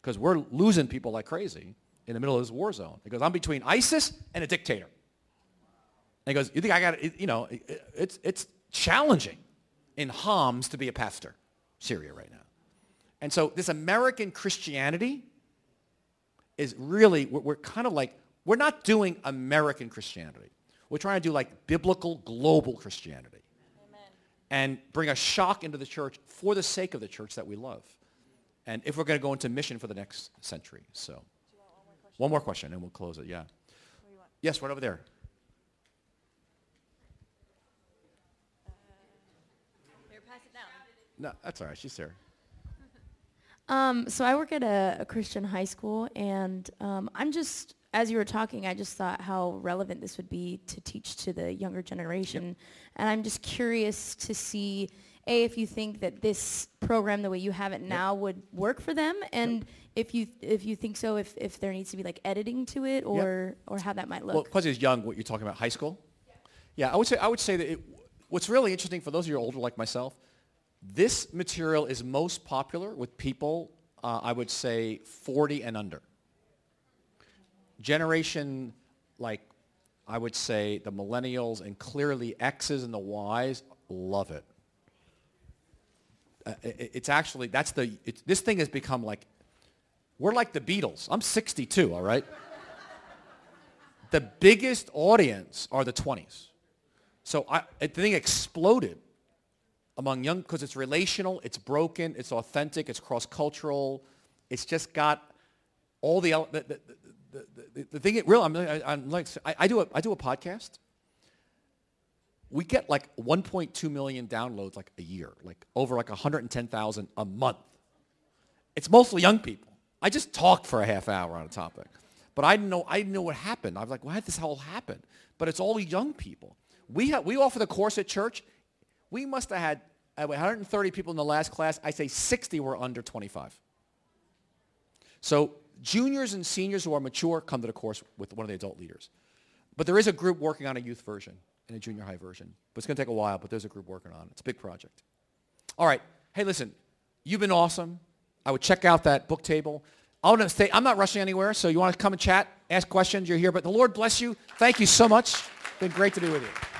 because we're losing people like crazy in the middle of this war zone. He goes, I'm between ISIS and a dictator. And he goes, you think I got it? You know, it's, it's challenging in Homs to be a pastor, Syria right now. And so this American Christianity is really, we're, we're kind of like, we're not doing American Christianity. We're trying to do like biblical global Christianity. And bring a shock into the church for the sake of the church that we love. And if we're going to go into mission for the next century. So one more question and we'll close it, yeah. Yes, right over there. Here, pass it down. No, that's all right. She's there. Um, so I work at a, a Christian high school, and um, I'm just, as you were talking, I just thought how relevant this would be to teach to the younger generation. And I'm just curious to see, A, if you think that this program, the way you have it now, would work for them, and if you if you think so, if, if there needs to be like editing to it, or or how that might look. Well, because it's young, what you're talking about, high school? Yeah, I would say, I would say that it, what's really interesting for those of you who are older like myself, this material is most popular with people, uh, I would say, 40 and under. Generation, like, I would say the millennials and clearly X's and the Y's love it. Uh, i- i- it's actually, that's the, this thing has become like, we're like the Beatles. I'm 62, all right? the biggest audience are the 20s. So I, the thing exploded among young because it's relational, it's broken, it's authentic, it's cross-cultural. It's just got all the the, the, the, the, the thing. Real, I'm, I, I'm like I, I do a I do a podcast. We get like 1.2 million downloads like a year, like over like 110,000 a month. It's mostly young people. I just talk for a half hour on a topic. But I didn't know, I didn't know what happened. I was like, why did this all happen? But it's all young people. We, ha- we offer the course at church. We must have had uh, 130 people in the last class. I say 60 were under 25. So juniors and seniors who are mature come to the course with one of the adult leaders. But there is a group working on a youth version and a junior high version. But it's going to take a while, but there's a group working on it. It's a big project. All right. Hey, listen, you've been awesome. I would check out that book table. I want to stay. I'm not rushing anywhere, so you want to come and chat, ask questions, you're here. But the Lord bless you. Thank you so much. It's been great to be with you.